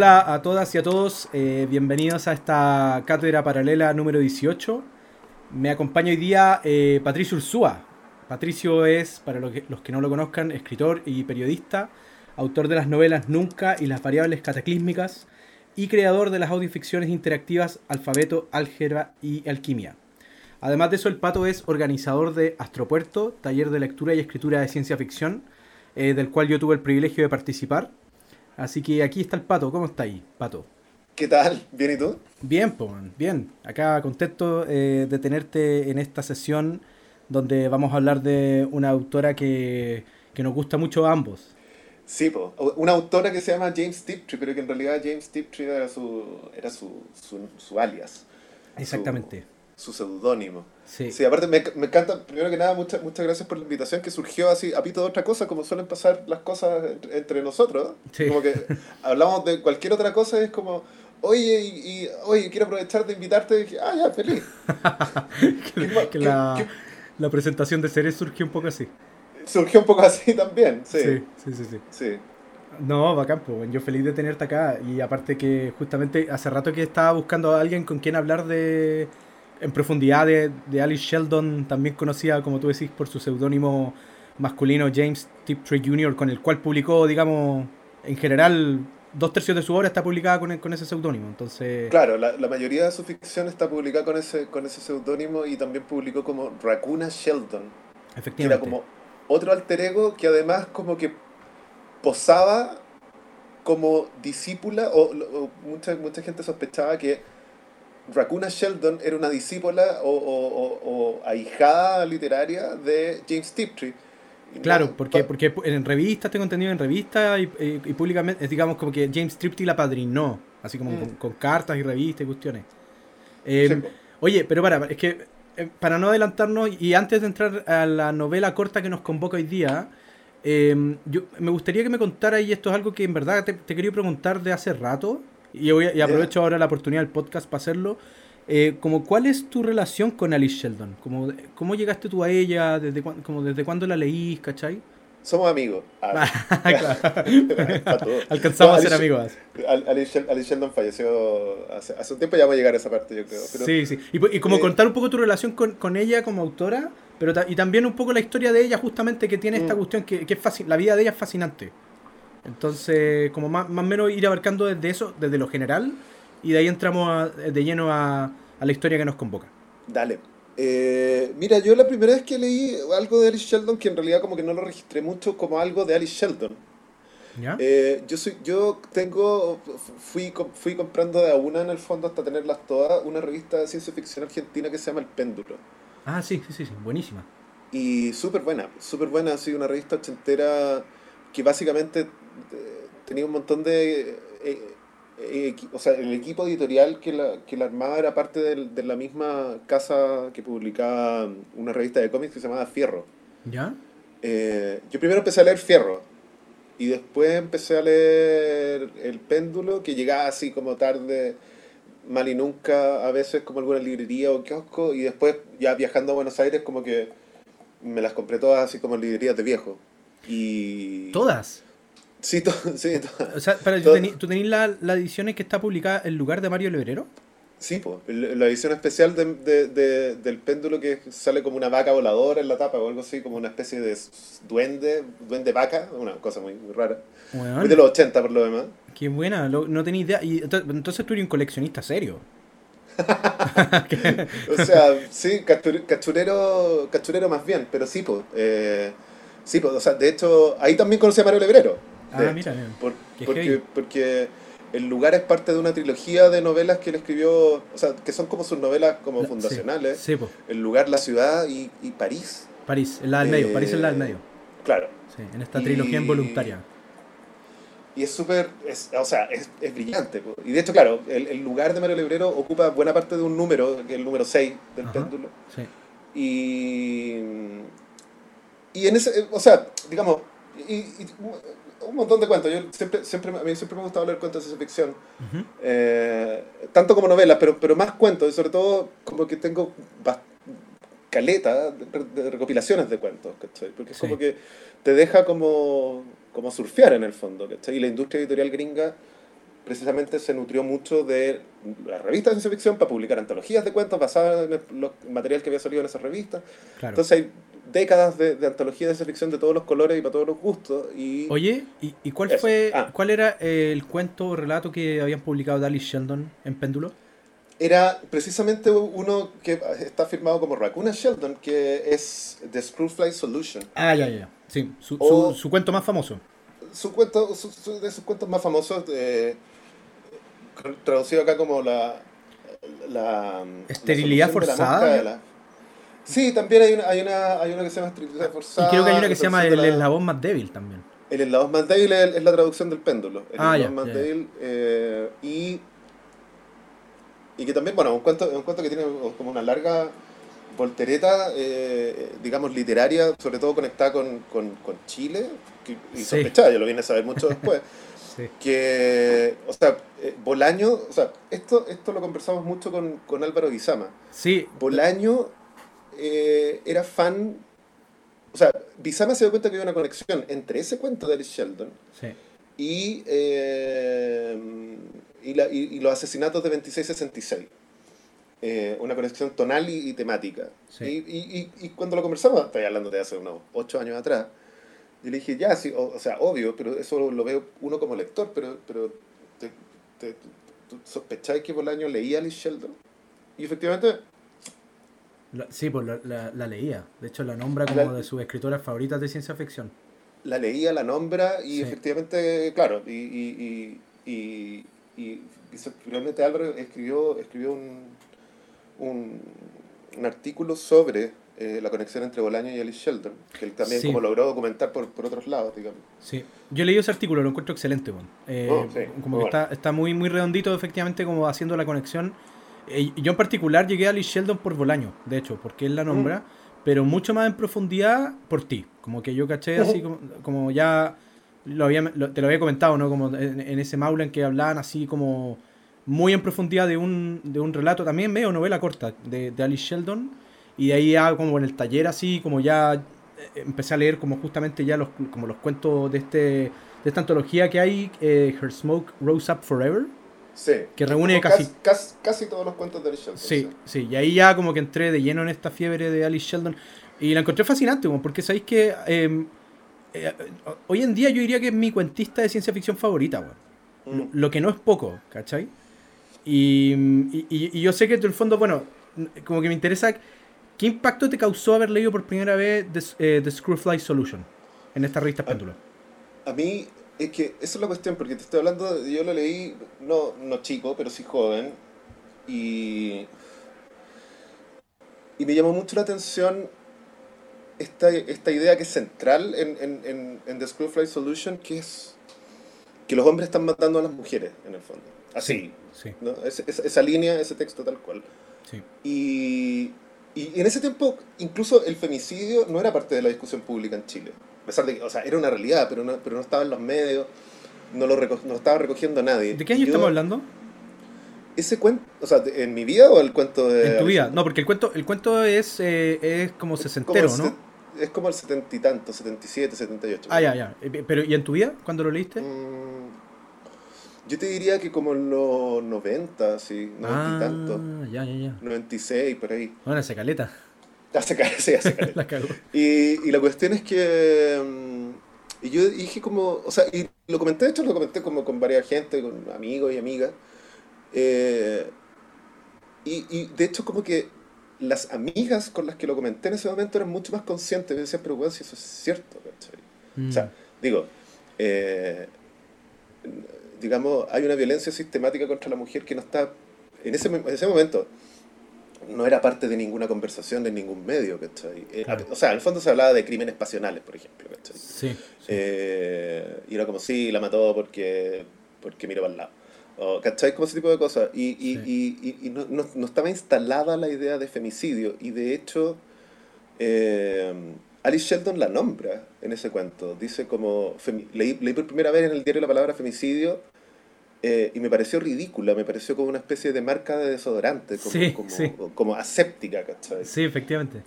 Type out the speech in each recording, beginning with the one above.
Hola a todas y a todos, eh, bienvenidos a esta cátedra paralela número 18. Me acompaña hoy día eh, Patricio Ursúa. Patricio es, para los que, los que no lo conozcan, escritor y periodista, autor de las novelas Nunca y las variables cataclísmicas y creador de las audioficciones interactivas Alfabeto, Álgebra y Alquimia. Además de eso, el Pato es organizador de Astropuerto, taller de lectura y escritura de ciencia ficción, eh, del cual yo tuve el privilegio de participar Así que aquí está el Pato. ¿Cómo está ahí, Pato? ¿Qué tal? ¿Bien y tú? Bien, bien. Acá contento eh, de tenerte en esta sesión donde vamos a hablar de una autora que, nos gusta mucho a ambos. Sí, pues, una autora que se llama James Tiptree, pero que en realidad James Tiptree era su, era su, su, alias. Exactamente su seudónimo. Sí. sí. aparte me, me, encanta, primero que nada, muchas muchas gracias por la invitación que surgió así a pito de otra cosa, como suelen pasar las cosas entre, nosotros. Sí. Como que hablamos de cualquier otra cosa y es como, oye, y, oye, quiero aprovechar de invitarte. Y dije, ah, ya, feliz. que, la, la, presentación de series surgió un poco así. Surgió un poco así también, sí. Sí, sí, sí. sí. sí. No, bacán, pues, yo feliz de tenerte acá. Y aparte que justamente hace rato que estaba buscando a alguien con quien hablar de en profundidad de, de, Alice Sheldon, también conocida, como tú decís, por su seudónimo masculino James Tiptree Jr., con el cual publicó, digamos, en general, dos tercios de su obra está publicada con, con ese seudónimo. Entonces... Claro, la, la, mayoría de su ficción está publicada con ese, con ese seudónimo y también publicó como Racuna Sheldon. Efectivamente. Que era como otro alter ego que además como que posaba como discípula, o, o mucha, mucha gente sospechaba que Racuna Sheldon era una discípula o, ahijada literaria de James Tiptree. Claro, porque, porque en revistas, tengo entendido en revistas y, públicamente, digamos como que James Tiptree la padrinó, así como mm. con, cartas y revistas y cuestiones. Eh, oye, pero para, es que para no adelantarnos y antes de entrar a la novela corta que nos convoca hoy día, eh, yo, me gustaría que me contara, y esto es algo que en verdad te, te quería preguntar de hace rato, y, voy, y aprovecho ahora la oportunidad del podcast para hacerlo. Eh, como, ¿Cuál es tu relación con Alice Sheldon? Como, ¿Cómo llegaste tú a ella? ¿Desde, como, ¿Desde cuándo la leís? ¿Cachai? Somos amigos. Ah. Alcanzamos a ser amigos. Alice, Sheldon falleció hace, hace, un tiempo, ya va a llegar a esa parte, yo creo. sí, sí. Y, y como eh, contar un poco tu relación con, con, ella como autora, pero y también un poco la historia de ella, justamente, que tiene esta mm. cuestión que, que es fácil, la vida de ella es fascinante. Entonces, como más, más o menos ir abarcando desde eso, desde lo general, y de ahí entramos de lleno a, la historia que nos convoca. Dale. Eh, mira, yo la primera vez que leí algo de Alice Sheldon, que en realidad como que no lo registré mucho como algo de Alice Sheldon. ¿Ya? Eh, yo soy, yo tengo, fui, fui comprando de a una en el fondo hasta tenerlas todas, una revista de ciencia ficción argentina que se llama El Péndulo. Ah, sí, sí, sí, buenísima. Y súper buena, súper buena, así una revista ochentera que básicamente tenía un montón de... Eh, eh, o sea, el equipo editorial que la, que la armaba era parte de, la misma casa que publicaba una revista de cómics que se llamaba Fierro. ¿Ya? Eh, yo primero empecé a leer Fierro y después empecé a leer El Péndulo, que llegaba así como tarde, mal y nunca, a veces como alguna librería o kiosco, y después ya viajando a Buenos Aires como que me las compré todas así como librerías de viejo. Y... ¿Todas? Sí, sí O sea, para, ¿tú tenés la, la edición que está publicada en lugar de Mario Lebrero? Sí, pues, la edición especial de, de, del péndulo que sale como una vaca voladora en la tapa o algo así, como una especie de duende, duende vaca, una cosa muy, rara. Muy de los 80 por lo demás. Qué buena, no tenía idea. Y, entonces tú eres un coleccionista serio. o sea, sí, cachurero, cachurero más bien, pero sí, pues. Eh, sí, o sea, de hecho, ahí también conocí a Mario Lebrero. Ah, mira, porque, porque El lugar es parte de una trilogía de novelas que él escribió, o sea, que son como sus novelas como fundacionales. El lugar, la ciudad y, París. París, el lado del medio, París es el lado del medio. Claro. Sí, en esta trilogía involuntaria. Y es súper, o sea, es, brillante. Y de hecho, claro, el, lugar de Mario Librero ocupa buena parte de un número, que es el número 6 del péndulo. Sí. Y, y en ese, o sea, digamos, y, un montón de cuentos. Yo siempre, siempre, a mí siempre me ha gustado leer cuentos de ciencia ficción, eh, tanto como novelas, pero, pero más cuentos, y sobre todo como que tengo caleta de, recopilaciones de cuentos, ¿cachai? Porque es como que te deja como, como surfear en el fondo, ¿cachai? Y la industria editorial gringa precisamente se nutrió mucho de las revistas de ciencia ficción para publicar antologías de cuentos basadas en el, material que había salido en esas revistas. Entonces hay décadas de, de antologías de ciencia ficción de todos los colores y para todos los gustos. Y Oye, ¿y, cuál fue ah. cuál era el cuento o relato que habían publicado Dallas Sheldon en Péndulo? Era precisamente uno que está firmado como Raccoon Sheldon, que es The Screwfly Solution. Ah, ya, ya. Sí, su, su, cuento más famoso. Su cuento, de sus cuentos más famosos, eh, traducido acá como la... la Esterilidad forzada. Sí, también hay una, hay, una, hay una que se llama Esterilidad forzada. Y creo que hay una que se llama El eslabón más débil también. El eslabón más débil es, la traducción del péndulo. El ah, eslabón más débil. Eh, y, y que también, bueno, un cuento, un cuento que tiene como una larga voltereta, eh, digamos, literaria, sobre todo conectada con, con, con Chile, y sospechada, yo lo vine a saber mucho después. Que, o sea, eh, Bolaño, o sea, esto, esto lo conversamos mucho con, con Álvaro Guizama. Sí. Bolaño eh, era fan. O sea, Bizama se dio cuenta que había una conexión entre ese cuento de Alice Sheldon y, eh, y, los asesinatos de 2666. Eh, una conexión tonal y, temática. Y, cuando lo conversamos, estoy hablando de hace unos ocho años atrás, yo le dije, ya, sí, o, sea, obvio, pero eso lo veo uno como lector, pero, pero te, te, sospecháis que Bolaño leía Alice Sheldon? Y efectivamente sí, pues la, la, leía. De hecho, la nombra como de sus escritoras favoritas de ciencia ficción. La leía, la nombra y efectivamente, claro, y, y, y, y, finalmente Álvaro escribió, escribió un, un, un artículo sobre eh, la conexión entre Bolaño y Alice Sheldon, que él también como logró documentar por, por, otros lados, digamos. Sí, yo leí ese artículo, lo encuentro excelente, eh, oh, como que está, está muy, muy redondito, efectivamente, como haciendo la conexión eh, yo en particular llegué a Lee Sheldon por Bolaño, de hecho, porque él la nombra, pero mucho más en profundidad por ti. Como que yo caché así como, ya lo había, te lo había comentado, ¿no? Como en, ese maula en que hablaban así como muy en profundidad de un, de un relato, también medio novela corta, de, de Alice Sheldon. Y de ahí ya como en el taller así, como ya eh, empecé a leer como justamente ya los, como los cuentos de, este, de esta antología que hay, eh, Her Smoke Rose Up Forever que reúne casi, casi, todos los cuentos de Alice Sheldon. Sí, sí, y ahí ya como que entré de lleno en esta fiebre de Alice Sheldon. Y la encontré fascinante, porque sabéis que em, eh, hoy en día yo diría que es mi cuentista de ciencia ficción favorita, mm. lo, que no es poco, ¿cachai? Y, y, yo sé que en el fondo, bueno, como que me interesa, ¿qué impacto te causó haber leído por primera vez The, eh, The Screwfly Solution en esta revista Péndulo? A mí es que esa es la cuestión, porque te estoy hablando, yo lo leí, no, no chico, pero sí joven, y, y me llamó mucho la atención esta, esta idea que es central en, en, en, The Screwfly Solution, que es que los hombres están matando a las mujeres, en el fondo. Así. Sí, esa línea, ese texto tal cual. Sí. Y, y en ese tiempo, incluso el femicidio no era parte de la discusión pública en Chile pesar de que, o sea, era una realidad, pero no, pero no estaba en los medios, no lo, no estaba recogiendo nadie. ¿De qué año estamos hablando? Ese cuento, o sea, ¿en mi vida o el cuento de.? En tu vida, no, porque el cuento, el cuento es, eh, es como sesentero, ¿no? Es como el setenta y tanto, 77, 78. Ah, ya, ya. Eh, pero, ¿y en tu vida? ¿Cuándo lo leíste? Mm, yo te diría que como en los 90, sí, 90 ah, y tanto. Ya, ya, ya. 96, por ahí. Bueno, esa caleta. Hace sí, hace la Y, y, la cuestión es que. Mm, y yo dije como. O sea, y lo comenté, de hecho, lo comenté como con varias gente, con amigos y amigas. Eh, y, y, de hecho, como que las amigas con las que lo comenté en ese momento eran mucho más conscientes. Me decían, pero bueno, si eso es cierto, O sea, mm. digo. Eh, digamos, hay una violencia sistemática contra la mujer que no está. En ese, en ese momento no era parte de ninguna conversación en ningún medio, ¿cachai? Eh, o sea, en el fondo se hablaba de crímenes pasionales, por ejemplo, ¿cachai? Sí. Eh, y era como, sí, la mató porque, porque miró para el lado. O, ¿Cachai? Como ese tipo de cosas. Y, y, y, y no, no, estaba instalada la idea de femicidio. Y de hecho, eh, Alice Sheldon la nombra en ese cuento. Dice como, leí, leí, por primera vez en el diario la palabra femicidio eh, y me pareció ridícula, me pareció como una especie de marca de desodorante, como, como, aséptica, ¿cachai? Sí, efectivamente.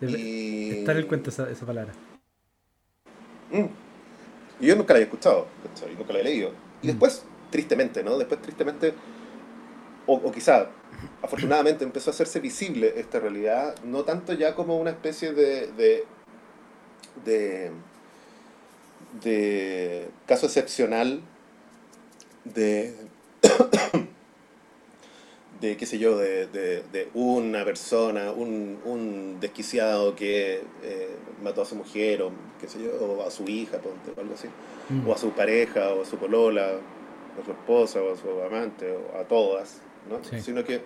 Está en el cuento esa, esa palabra. Mm. Y yo nunca la había escuchado, ¿cachai? Nunca la he leído. Y mm. después, tristemente, ¿no? Después, tristemente, o, o quizá afortunadamente empezó a hacerse visible esta realidad, no tanto ya como una especie de, de, de, de caso excepcional de, de qué sé yo, de, de, una persona, un, un desquiciado que eh, mató a su mujer o qué sé yo, o a su hija, o algo así, mm. o a su pareja, o a su colola, o a su esposa, o a su amante, o a todas, ¿no? Sino que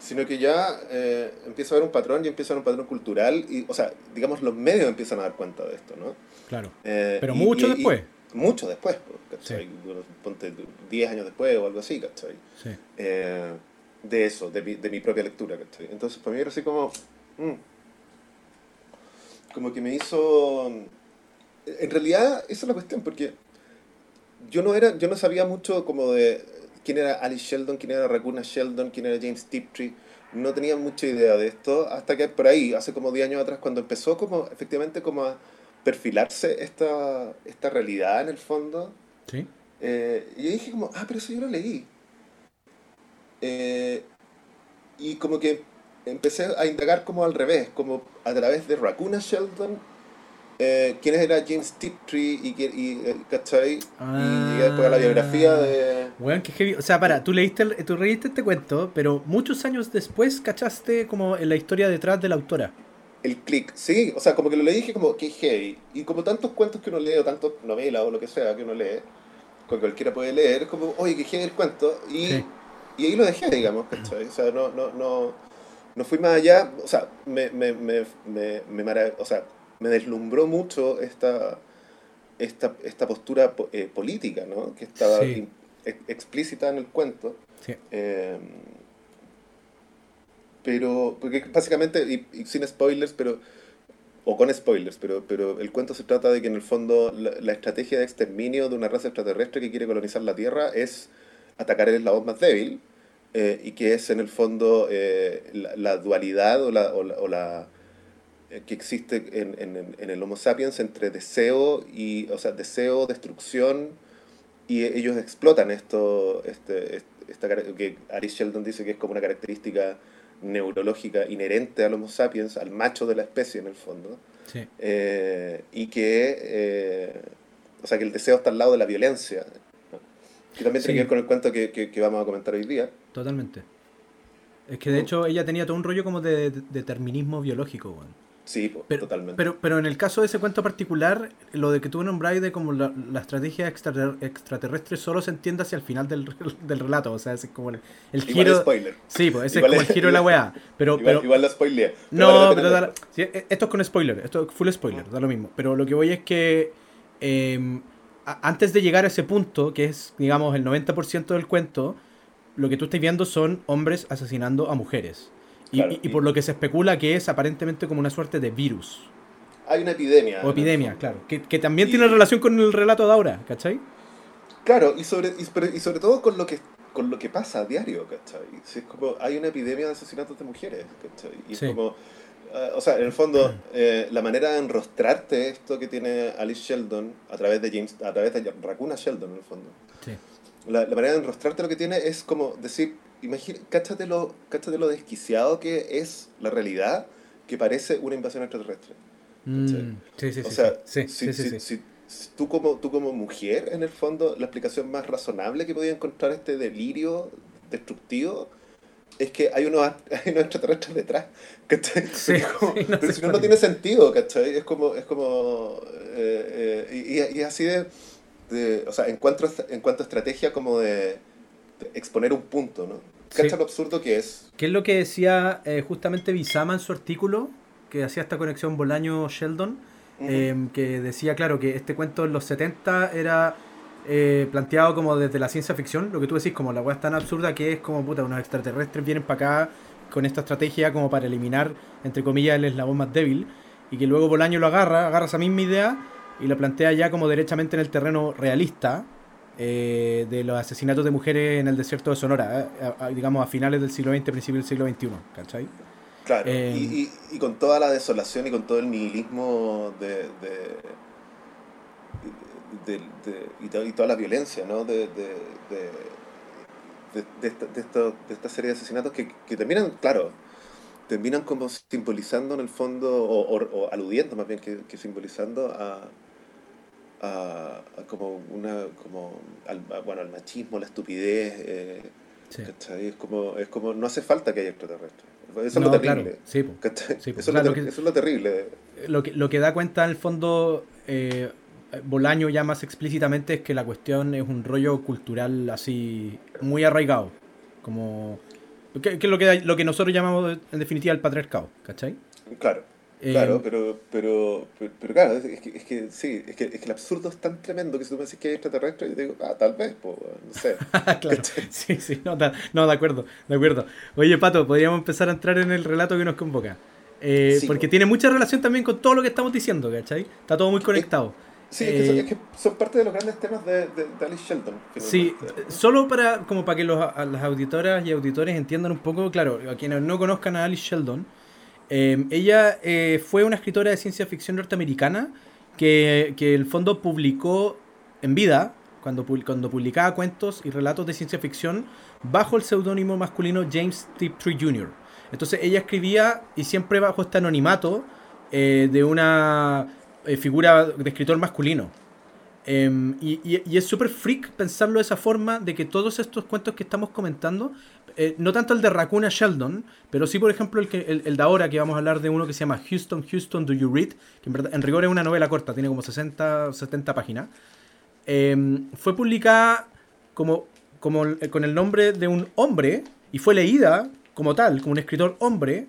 sino que ya eh, empieza a haber un patrón y empieza a haber un patrón cultural y, o sea, digamos, los medios empiezan a dar cuenta de esto, ¿no? Claro. Eh, Pero mucho después. mucho después, ¿cachai? Ponte 10 años después o algo así, ¿cachai? Sí. Eh, de eso, de mi, de mi propia lectura, ¿cachai? Entonces, para mí era así como... Mm, como que me hizo... En realidad, esa es la cuestión, porque yo no, era, yo no sabía mucho como de quién era Alice Sheldon, quién era Raccoon Sheldon, quién era James Tiptree. No tenía mucha idea de esto hasta que por ahí, hace como 10 años atrás, cuando empezó como efectivamente como a perfilarse esta, esta realidad en el fondo. Sí. Eh, y yo dije como, ah, pero eso yo lo leí. Eh, y como que empecé a indagar como al revés, como a través de Raccoon Sheldon eh, quién era James Tiptree y, y, eh, ¿cachai? y después a la biografía de... Bueno, qué heavy. O sea, para, tú leíste, tú leíste este cuento, pero muchos años después cachaste como en la historia detrás de la autora. El click, sí, o sea, como que lo leí dije como que heavy. Y como tantos cuentos que uno lee, o tantas novelas o lo que sea que uno lee, que cualquiera puede leer, como, oye, que heavy el cuento. Y, y ahí lo dejé, digamos, ¿cachai? O sea, no, no, no, no fui más allá, o sea, me, me, me, me, me o sea, me deslumbró mucho esta, esta, esta postura eh, política, ¿no? que estaba explícita en el cuento. Eh, pero, porque básicamente, y, sin spoilers, pero o con spoilers, pero, pero el cuento se trata de que en el fondo la, estrategia de exterminio de una raza extraterrestre que quiere colonizar la Tierra es atacar el eslabón más débil eh, y que es en el fondo la, dualidad o la, o la eh, que existe en, en, en, el Homo sapiens entre deseo y, o sea, deseo, destrucción, y ellos explotan esto, este, esta, que Ari Sheldon dice que es como una característica neurológica inherente al Homo sapiens, al macho de la especie en el fondo, sí. eh, y que, eh, o sea, que el deseo está al lado de la violencia, que también tiene que ver con el cuento que, que, vamos a comentar hoy día. Totalmente. Es que de hecho ella tenía todo un rollo como de, determinismo biológico, bueno. Sí, pero, totalmente. Pero, pero en el caso de ese cuento particular, lo de que tú nombráis de como la, estrategia extraterrestre solo se entiende hacia el final del, del relato. O sea, es como el, el giro. spoiler. Sí, pues ese es como el giro de la weá. Pero, igual, pero, igual lo spoileé. No, pero da, e, esto es con spoiler. Esto es full spoiler, da lo mismo. Pero lo que voy es que. Em, antes de llegar a ese punto, que es, digamos, el 90% del cuento, lo que tú estás viendo son hombres asesinando a mujeres. Y, por lo que se especula que es aparentemente como una suerte de virus. Hay una epidemia. O epidemia, claro. Que, que también tiene relación con el relato de ahora, ¿cachai? Claro, y sobre, y, sobre todo con lo que con lo que pasa a diario, ¿cachai? es como, hay una epidemia de asesinatos de mujeres, ¿cachai? Y es como, eh, o sea, en el fondo, eh, la manera de enrostrarte esto que tiene Alice Sheldon a través de James, a través de Racuna Sheldon, en el fondo. Sí. La, la manera de enrostrarte lo que tiene es como decir, imagínate, cáchate lo, lo desquiciado que es la realidad que parece una invasión extraterrestre. Mm, sí, sí, o sea, si, tú, como, tú como mujer, en el fondo, la explicación más razonable que podía encontrar este delirio destructivo es que hay unos, hay unos extraterrestres detrás. pero si no, no tiene sentido, ¿cachai? Es como, es como eh, eh, y, y, así de, de, o sea, en cuanto, en cuanto a estrategia como de exponer un punto, ¿no? ¿Cacha lo absurdo que es? ¿Qué es lo que decía eh, justamente Bisama en su artículo, que hacía esta conexión Bolaño-Sheldon, em, que decía, claro, que este cuento en los 70 era eh, planteado como desde la ciencia ficción, lo que tú decís, como la weá es tan absurda que es como, puta, unos extraterrestres vienen para acá con esta estrategia como para eliminar, entre comillas, el eslabón más débil. y que luego Bolaño lo agarra, agarra esa misma idea y la plantea ya como derechamente en el terreno realista eh, de los asesinatos de mujeres en el desierto de Sonora, eh, digamos a finales del siglo XX, principios del siglo XXI, ¿cachai? Claro, eh, y, y, con toda la desolación y con todo el nihilismo de, de, de, y, toda la violencia, ¿no? De, de, de, esta, de, esta serie de asesinatos que, que terminan, claro, terminan como simbolizando en el fondo, o, o, aludiendo más bien que, que simbolizando a, a, como una, como al, bueno, al machismo, la estupidez, eh, Es como, es como, no hace falta que haya extraterrestres. Eso es lo terrible. Sí, eso, es lo terrible. Lo que, lo que da cuenta en el fondo eh, Bolaño ya más explícitamente es que la cuestión es un rollo cultural así muy arraigado. Como. Que, es lo que, lo que nosotros llamamos en definitiva el patriarcado, ¿cachai? Claro. Eh, claro, pero, pero, pero, claro, es que, es que sí, es que, es que el absurdo es tan tremendo que si tú me dices que hay extraterrestre, yo te digo, ah, tal vez, pues, no sé. claro, sí, sí, no, no, de acuerdo, de acuerdo. Oye, Pato, podríamos empezar a entrar en el relato que nos convoca. Eh, porque tiene mucha relación también con todo lo que estamos diciendo, ¿cachai? Está todo muy conectado. Sí, es, que son, parte de los grandes temas de, de, Alice Shelton. Sí, solo para, como para que los, las auditoras y auditores entiendan un poco, claro, a quienes no conozcan a Alice Sheldon, eh, ella eh, fue una escritora de ciencia ficción norteamericana que, que el fondo publicó en vida, cuando, cuando publicaba cuentos y relatos de ciencia ficción, bajo el seudónimo masculino James Tiptree Jr. Entonces ella escribía, y siempre bajo este anonimato, eh, de una eh, figura de escritor masculino. Em, y, es súper freak pensarlo de esa forma, de que todos estos cuentos que estamos comentando, eh, no tanto el de Raccoon Sheldon, pero sí, por ejemplo, el, que, el, de ahora, que vamos a hablar de uno que se llama Houston, Houston, Do You Read? Que en, rigor es una novela corta, tiene como 60, 70 páginas. Em, fue publicada como, como eh, con el nombre de un hombre y fue leída como tal, como un escritor hombre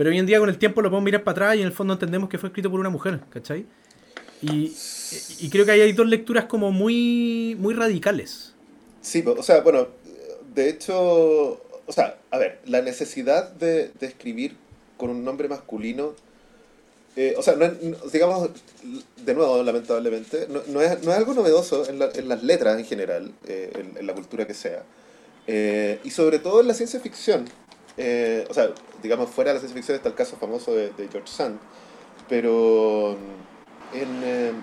pero hoy en día con el tiempo lo podemos mirar para atrás y en el fondo entendemos que fue escrito por una mujer, ¿cachai? Y, y creo que ahí hay dos lecturas como muy, muy radicales. Sí, o sea, bueno, de hecho, o sea, a ver, la necesidad de, de escribir con un nombre masculino, eh, o sea, no, digamos, de nuevo, lamentablemente, no, no, es, no es, algo novedoso en, la, en, las letras en general, eh, en, la cultura que sea, eh, y sobre todo en la ciencia ficción. O sea, digamos, fuera de la ciencia ficción está el caso famoso de, George Sand, pero en,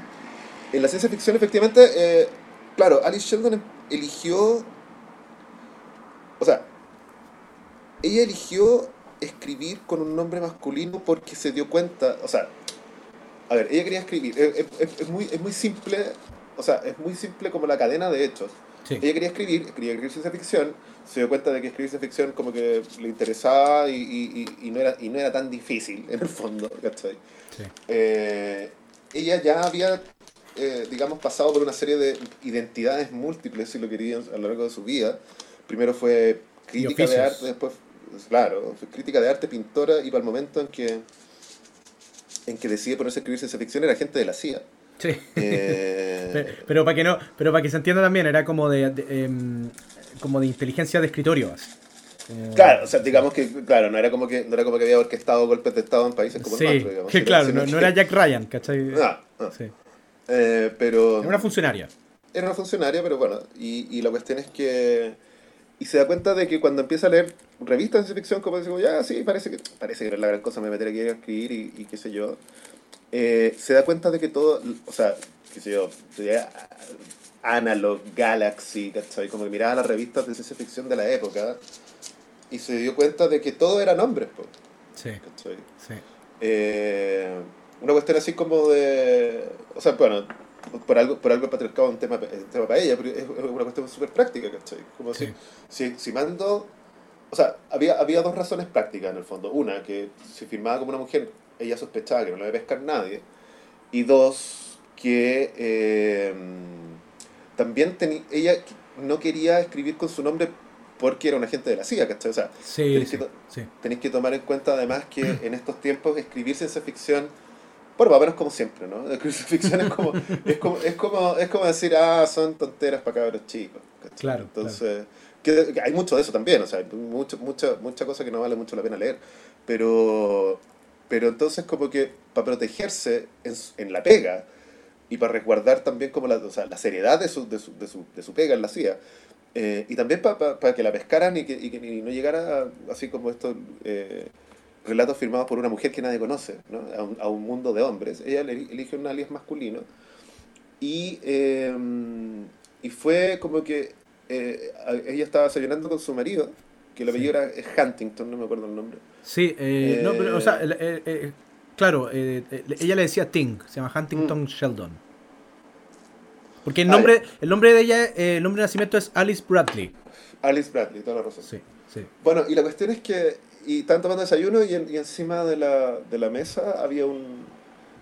en, la ciencia ficción efectivamente, claro, Alice Sheldon eligió, o sea, ella eligió escribir con un nombre masculino porque se dio cuenta, o sea, a ver, ella quería escribir, es, muy, es muy simple, o sea, es muy simple como la cadena de hechos. Ella quería escribir, quería escribir ciencia ficción, se dio cuenta de que escribir ciencia ficción como que le interesaba y, y, y, no, era, y no era tan difícil en el fondo, ¿cachai? Eh, ella ya había, eh, digamos, pasado por una serie de identidades múltiples, si lo querían, a lo largo de su vida. Primero fue crítica de arte, después, claro, fue crítica de arte, pintora, y para el momento en que, en que decide ponerse a escribir ciencia ficción era gente de la CIA. Sí. Eh, pero, para que no, pero para que se entienda también, era como de, em, como de inteligencia de escritorio. Claro, o sea, digamos que, claro, no era como que, no era como que había orquestado golpes de Estado en países como el nuestro, digamos. Que, claro, no, no, era Jack Ryan, ¿cachai? No, no. Sí. Eh, pero... Era una funcionaria. Era una funcionaria, pero bueno, y, y la cuestión es que... Y se da cuenta de que cuando empieza a leer revistas de ciencia ficción, como dice, ya, sí, parece que, parece que es la gran cosa, me meteré aquí a escribir y, y qué sé yo. Eh, se da cuenta de que todo, o sea, qué sé yo, Analog, Galaxy, ¿cachai? Como que miraba las revistas de ciencia ficción de la época y se dio cuenta de que todo eran hombres, Sí. sí. Eh, una cuestión así como de. O sea, bueno, por algo, por algo el patriarcado es un tema, un tema para ella, pero es una cuestión súper práctica, ¿cachai? Como si, si, si mando. O sea, había, había dos razones prácticas en el fondo. Una, que si firmaba como una mujer, ella sospechaba que no la iba a pescar nadie. Y dos, que. Eh, también ella no quería escribir con su nombre porque era un agente de la CIA, ¿cachai? O sea, tenéis, que, que tomar en cuenta además que en estos tiempos escribir ciencia ficción, bueno, más o menos como siempre, ¿no? Ciencia ficción es como, es como, es como, es como decir, ah, son tonteras para cabros chicos, ¿cachai? Claro. Entonces, Que, hay mucho de eso también, o sea, hay mucha, mucha, mucha cosa que no vale mucho la pena leer, pero Pero entonces como que para protegerse en, en la pega y para resguardar también como la, o sea, la seriedad de su, de, su, de, su, de su pega en la CIA, eh, y también para que la pescaran y que, y que y no llegara a- así como estos eh, relatos firmados por una mujer que nadie conoce, ¿no? a, un, a un mundo de hombres. Ella elige un alias masculino y, eh, y fue como que eh, ella estaba desayunando con su marido, que el apellido era Huntington, no me acuerdo el nombre. Sí, eh, no, pero, o sea, eh, eh, claro, ella le decía Ting, se llama Huntington Sheldon. Porque el Mm. Nombre, el nombre de ella, eh, el nombre de nacimiento es Alice Bradley. Alice Bradley, toda la razón. Sí, sí. Bueno, y la cuestión es que y estaban tomando desayuno y, en- y encima de la, de la mesa había un,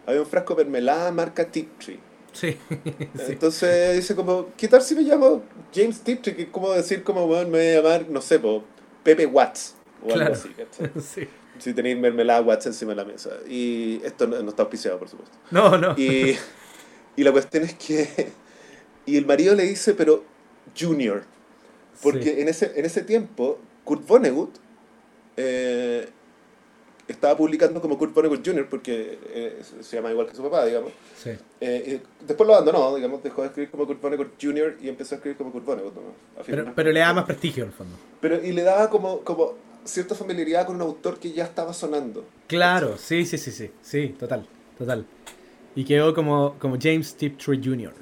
había un frasco de mermelada marca Tiptree. Sí. sí. Entonces dice como, ¿qué tal si me llamo James Tiptree? Que es como decir como, bueno, me voy a llamar, no sé, po, Pepe Watts o algo Claro. así, ¿cachai? Sí. Si tenéis mermelada Watts encima de la mesa. Y esto no, no está auspiciado, por supuesto. No, no. Y, y la cuestión es que... Y el marido le dice, pero Junior. Porque Sí. en, ese, en ese tiempo, Kurt Vonnegut eh, estaba publicando como Kurt Vonnegut Jr., porque eh, se llama igual que su papá, digamos. Sí. Eh, y después lo abandonó, digamos, dejó de escribir como Kurt Vonnegut Jr. y empezó a escribir como Kurt Vonnegut. ¿no? Pero, le da más prestigio en el fondo. Pero- y le daba como, como cierta familiaridad con un autor que ya estaba sonando. Claro, sí, sí, sí, sí. Sí, total, total. Y quedó como, como James Tiptree Jr.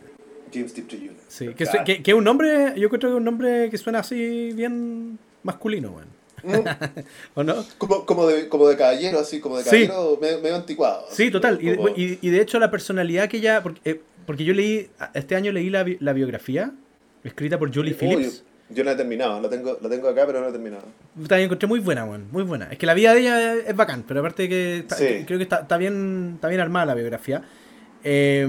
James Tiptree Jr. Sí, que, su- Claro. que, que es un nombre, yo creo que es un nombre que suena así bien masculino, weón. ¿O no? como, como, de, como de caballero, así, como de Sí. caballero medio, medio anticuado. Sí, total. Y, como- y- y de hecho la personalidad que ella... Porque, eh, porque yo leí, este año leí la, bi- la biografía escrita por Julie Uy, Phillips. yo no he terminado, la tengo, la tengo acá, pero no he terminado. También encontré muy buena, weón. Muy buena. Es que la vida de ella es bacán, pero aparte que está- Sí. que- creo que está, está bien, está bien armada la biografía. Eh,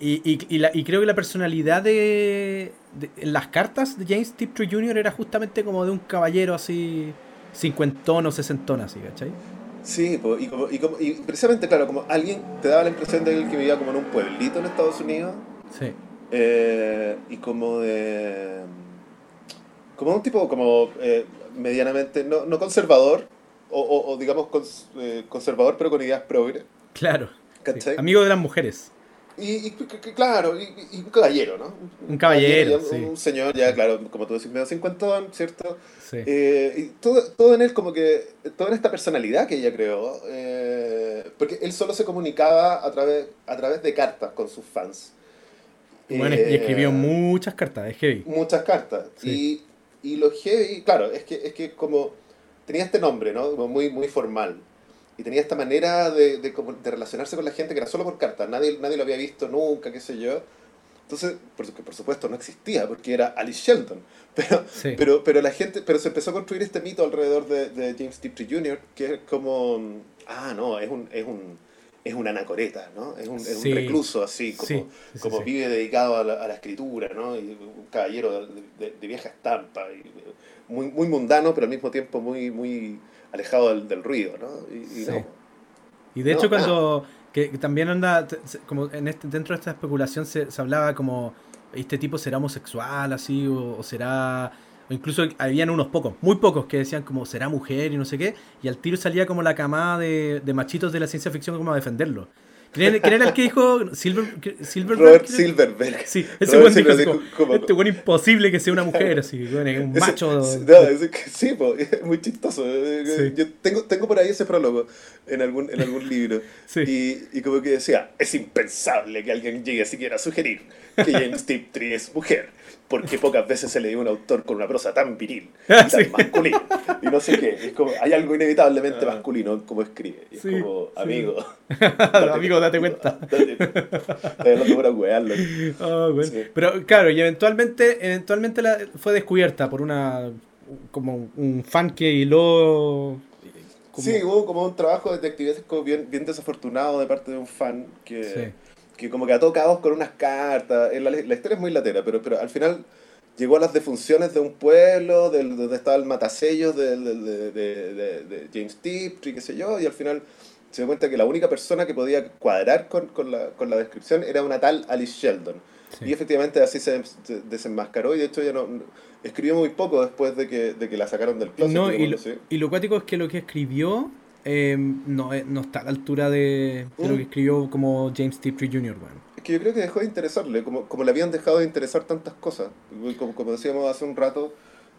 y, y- y la- y creo que la personalidad de, de- en las cartas de James Tiptree Jr. era justamente como de un caballero así cincuentón o sesentón así, ¿cachai? Sí, po, y, como, y, como, y precisamente, claro, como alguien te daba la impresión de él que vivía como en un pueblito en Estados Unidos, Sí. eh, y como de... como un tipo como eh, medianamente, no, no conservador, o, o- o digamos cons- eh, conservador pero con ideas progres, Claro. sí. ¿cachai? Amigo de las mujeres. Y, y claro, y, y un caballero, ¿no? Un caballero, sí. Un señor ya, claro, como tú decís, medio cincuentón, ¿cierto? Sí. Eh, y todo, todo en él como que, toda en esta personalidad que ella creó, eh, porque él solo se comunicaba a través, a través de cartas con sus fans. Bueno, y Eh, escribió muchas cartas, es heavy. Muchas cartas. Sí. Y, y lo heavy, claro, es que, es que como tenía este nombre, ¿no? Como muy, muy formal. Y tenía esta manera de, de, de relacionarse con la gente que era solo por cartas. Nadie, nadie lo había visto nunca, qué sé yo. Entonces, por, por supuesto no existía, porque era Alice Shelton. Pero, Sí. pero, pero la gente, pero se empezó a construir este mito alrededor de, de James Tiptree Jr., que es como, ah, no, es un, es un, es una anacoreta, ¿no? Es un, es Sí. un recluso así, como, Sí, como vive dedicado a la, a la escritura, ¿no? Y un caballero de, de- de vieja estampa, y muy, muy mundano, pero al mismo tiempo muy, muy alejado del, del ruido, ¿no? Y, y Sí. no. Y de No, hecho cuando que, que también anda como en este, dentro de esta especulación se, se hablaba como este tipo será homosexual así o, o será o incluso habían unos pocos, muy pocos que decían como será mujer y no sé qué y al tiro salía como la camada de, de machitos de la ciencia ficción como a defenderlo. ¿Quién, quién era el que dijo Silver, Silverberg? Robert? Silverberg. Sí, ese buen dijo dijo como- este buen imposible que sea una mujer así, bueno, es un Ese- macho. No, es que sí, po, es muy chistoso. Sí. Yo tengo, tengo por ahí ese prólogo en algún, en algún libro. Sí. Y, y como que decía, es impensable que alguien llegue siquiera a sugerir que James Tiptree es mujer, porque pocas veces se le dio un autor con una prosa tan viril y tan Sí. masculina. Y no sé qué, es como, hay algo inevitablemente masculino en cómo escribe. Y es Sí, como, sí. amigo, Amigo, date cuenta. Date, wearlo. Ah, bueno. Sí. Pero claro, y eventualmente, eventualmente la- fue descubierta por una como un fan que hiló. como- Sí, hubo como un trabajo detectivesco bien, bien desafortunado de parte de un fan que, Sí. Que como que ató cabos con unas cartas. La, la historia es muy latera, pero, pero al final llegó a las defunciones de un pueblo, del, donde estaba el matasellos de, de- de- de James Tiptree, qué sé yo, y al final se dio cuenta que la única persona que podía cuadrar con, con la, con la descripción era una tal Alice Sheldon. Sí. Y efectivamente así se, se desenmascaró y de hecho ya no, escribió muy poco después de que, de que la sacaron del closet. No, y lo, y lo cuático es que lo que escribió eh, no, no está a la altura de, de lo que Mm. escribió como James Tiptree Jr., weón. Es que yo creo que dejó de interesarle, como, como le habían dejado de interesar tantas cosas. Como, como decíamos hace un rato,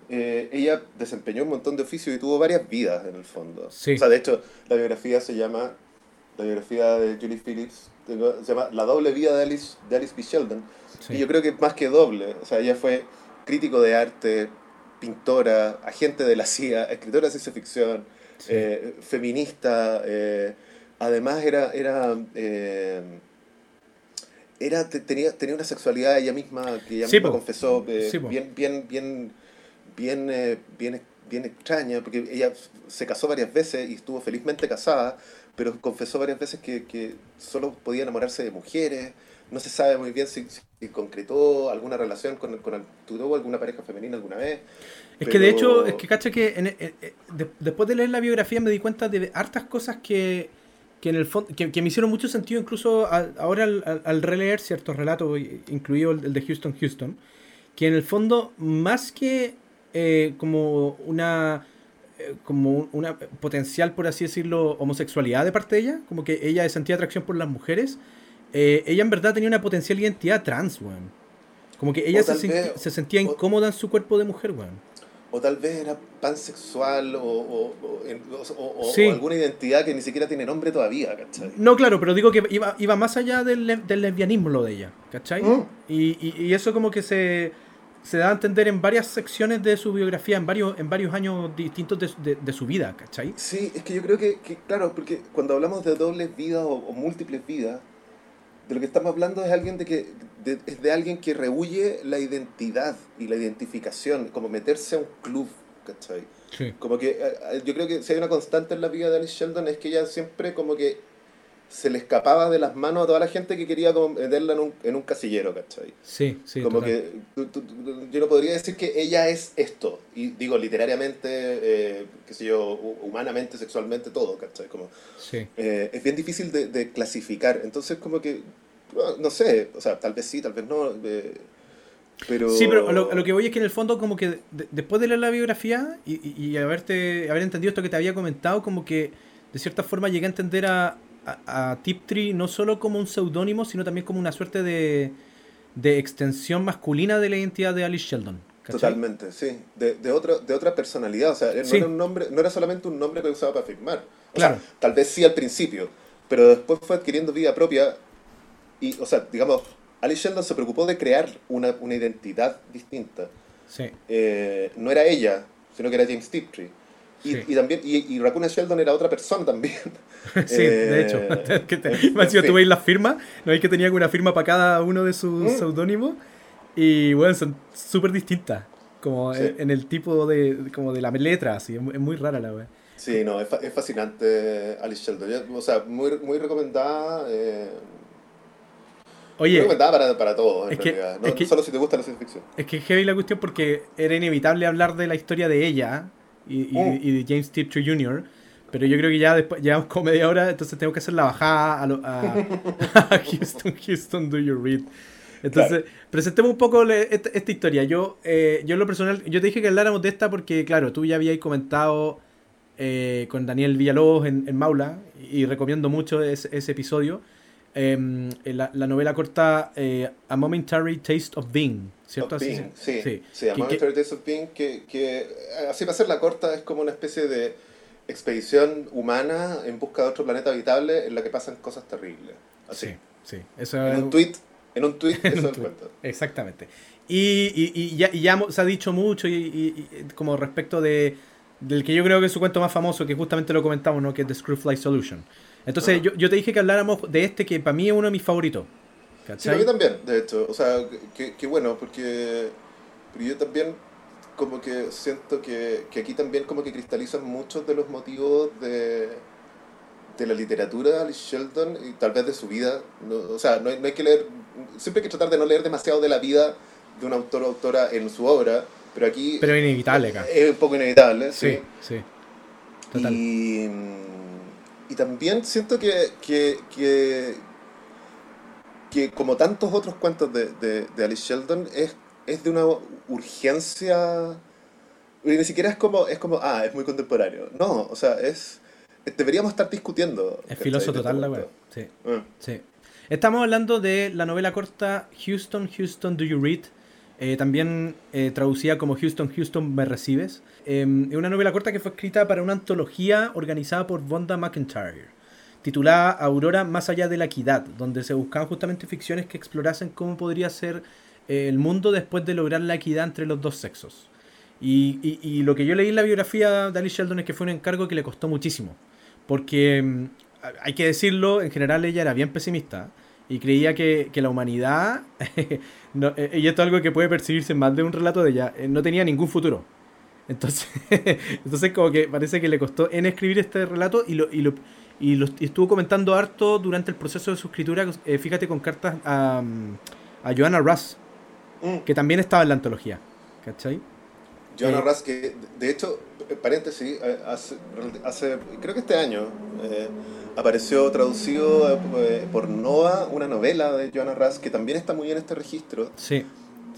eh, ella desempeñó un montón de oficios y tuvo varias vidas en el fondo. Sí. O sea, de hecho, la biografía se llama, la biografía de Julie Phillips, se llama La doble vida de Alice, de Alice B. Sheldon. Sí. Y yo creo que más que doble, o sea, ella fue crítico de arte, pintora, agente de la CIA, escritora de ciencia ficción, Sí. eh, feminista, eh, además era, era, eh, era te- tenía, tenía una sexualidad ella misma que ella Sí, misma po. confesó eh, Sí, bien, bien, bien, bien, eh, bien, bien extraña, porque ella se casó varias veces y estuvo felizmente casada, pero confesó varias veces que, que solo podía enamorarse de mujeres, no se sabe muy bien si, si concretó alguna relación con, con tuvo alguna pareja femenina alguna vez. Es que de hecho, es que cacha que en- en- en- de- después de leer la biografía me di cuenta de hartas cosas que, que en el fondo que, que me hicieron mucho sentido incluso ahora al, releer ciertos relatos, incluido el, el de Houston Houston, que en el fondo más que eh, como una eh, como un- una potencial, por así decirlo, homosexualidad de parte de ella, como que ella sentía atracción por las mujeres, eh, ella en verdad tenía una potencial identidad trans, weón. Como que ella se, se sentía incómoda en su cuerpo de mujer, weón. O tal vez era pansexual o, o, o, en- o- o- Sí. o alguna identidad que ni siquiera tiene nombre todavía, ¿cachai? No, claro, pero digo que iba, iba más allá del, le- del lesbianismo lo de ella, ¿cachai? Mm. Y, y- y eso como que se, se da a entender en varias secciones de su biografía, en varios, en varios años distintos de, de- de su vida, ¿cachai? Sí, es que yo creo que, que, claro, porque cuando hablamos de dobles vidas o múltiples vidas, de lo que estamos hablando es alguien de que de, es de alguien que rehuye la identidad y la identificación, como meterse a un club, ¿cachai? Sí. Como que eh, eh, yo creo que si hay una constante en la vida de Alice Sheldon es que ella siempre como que se le escapaba de las manos a toda la gente que quería meterla en un, en un casillero, ¿cachai? Sí, sí. como total. que tú- tú- tú- yo no podría decir que ella es esto, y digo literariamente, eh, qué sé yo, hu- humanamente, sexualmente, todo, ¿cachai? Como, Sí. eh, es bien difícil de, de clasificar, entonces como que, no, no sé, o sea, tal vez sí, tal vez no, eh, pero... Sí, pero lo, lo que voy es que en el fondo como que de- después de leer la biografía y, y- y haberte, haber entendido esto que te había comentado, como que de cierta forma llegué a entender a, a, a Tiptree no solo como un seudónimo, sino también como una suerte de, de extensión masculina de la identidad de Alice Sheldon. ¿cachai? Totalmente, sí, de, de, otra, de otra personalidad, o sea, no, Sí. era un nombre, no era solamente un nombre que usaba para firmar, o Claro. sea, tal vez sí al principio, pero después fue adquiriendo vida propia y, o sea, digamos, Alice Sheldon se preocupó de crear una, una identidad distinta. Sí. Eh, no era ella, sino que era James Tiptree. Y, Sí. y también y, y Raccoon Sheldon era otra persona también. Sí, de hecho. Eh, que te, en tú fin. veis las firmas, ¿no veis que tenía una firma para cada uno de sus Mm. seudónimos? Y bueno, son súper distintas. Como Sí. en, en el tipo de, como de la letra, así. Es muy, es muy rara la wea. Sí, no, es, fa- es fascinante Alice Sheldon. Yo- o sea, muy, muy recomendada. Eh, muy Oye, recomendada para, para todos, en es que- realidad. No, es que- solo si te gusta la ciencia ficción. es que es heavy la cuestión porque era inevitable hablar de la historia de ella y, y- Mm. y de James Tiptree Jr., pero yo creo que ya después llevamos como media hora, entonces tengo que hacer la bajada a, lo- a, a Houston, Houston, do you read? Entonces, presentemos un poco le- esta, esta historia. Yo, eh, yo en lo personal, yo te dije que habláramos de esta porque, claro, tú ya habías comentado eh, con Daniel Villalobos en, en Maula y recomiendo mucho ese, ese episodio. Em, la, la novela corta eh, A Momentary Taste of Being, ¿cierto? Of Así Being, se- sí, sí, A que- Momentary Taste of Being, que, que eh, así para hacer la corta es como una especie de expedición humana en busca de otro planeta habitable en la que pasan cosas terribles. Así. Sí, sí. Eso En un tweet, en un tweet En eso un cuento. Exactamente. Y, y- y ya, y ya se ha dicho mucho y, y- y como respecto de del que yo creo que es su cuento más famoso, que justamente lo comentamos, ¿no? Que es The Screwfly Solution. Entonces Ajá. yo, yo te dije que habláramos de este que para mí es uno de mis favoritos. Sí, mí también, de hecho. O sea, que, que bueno, porque, porque yo también como que siento que, que aquí también como que cristalizan muchos de los motivos de, de la literatura de Alice Sheldon y tal vez de su vida. No, o sea, no hay, no hay que leer, siempre hay que tratar de no leer demasiado de la vida de un autor o autora en su obra, pero aquí Pero es inevitable acá. es un poco inevitable, Sí, sí. sí. Total. Y, y también siento que, que, que, que como tantos otros cuentos de, de, de Alice Sheldon, es, es de una urgencia. y Ni siquiera es como, es como, ah, es muy contemporáneo. No, o sea, es, deberíamos estar discutiendo. Es De este total la weá. Sí, Ah. sí. Estamos hablando de la novela corta Houston, Houston, Do You Read? Eh, también eh, traducida como Houston, Houston, ¿me recibes? Eh, es una novela corta que fue escrita para una antología organizada por Vonda McIntyre, titulada Aurora más allá de la equidad, donde se buscaban justamente ficciones que explorasen cómo podría ser eh, el mundo después de lograr la equidad entre los dos sexos. Y, lo que yo leí en la biografía de Alice Sheldon es que fue un encargo que le costó muchísimo. Porque mm, hay que decirlo, en general ella era bien pesimista y creía que, la humanidad, no, eh, y esto es algo que puede percibirse más de un relato de ella, eh, no tenía ningún futuro. Entonces, entonces como que parece que le costó en escribir este relato y lo, y lo, y lo- y estuvo comentando harto durante el proceso de su escritura, eh, fíjate con cartas a, a Joanna Russ, Mm. que también estaba en la antología. ¿Cachai? Joanna Eh, Russ, que de hecho, paréntesis, eh, hace, hace- creo que este año eh, apareció traducido por Nova una novela de Joanna Russ que también está muy en este registro, Sí.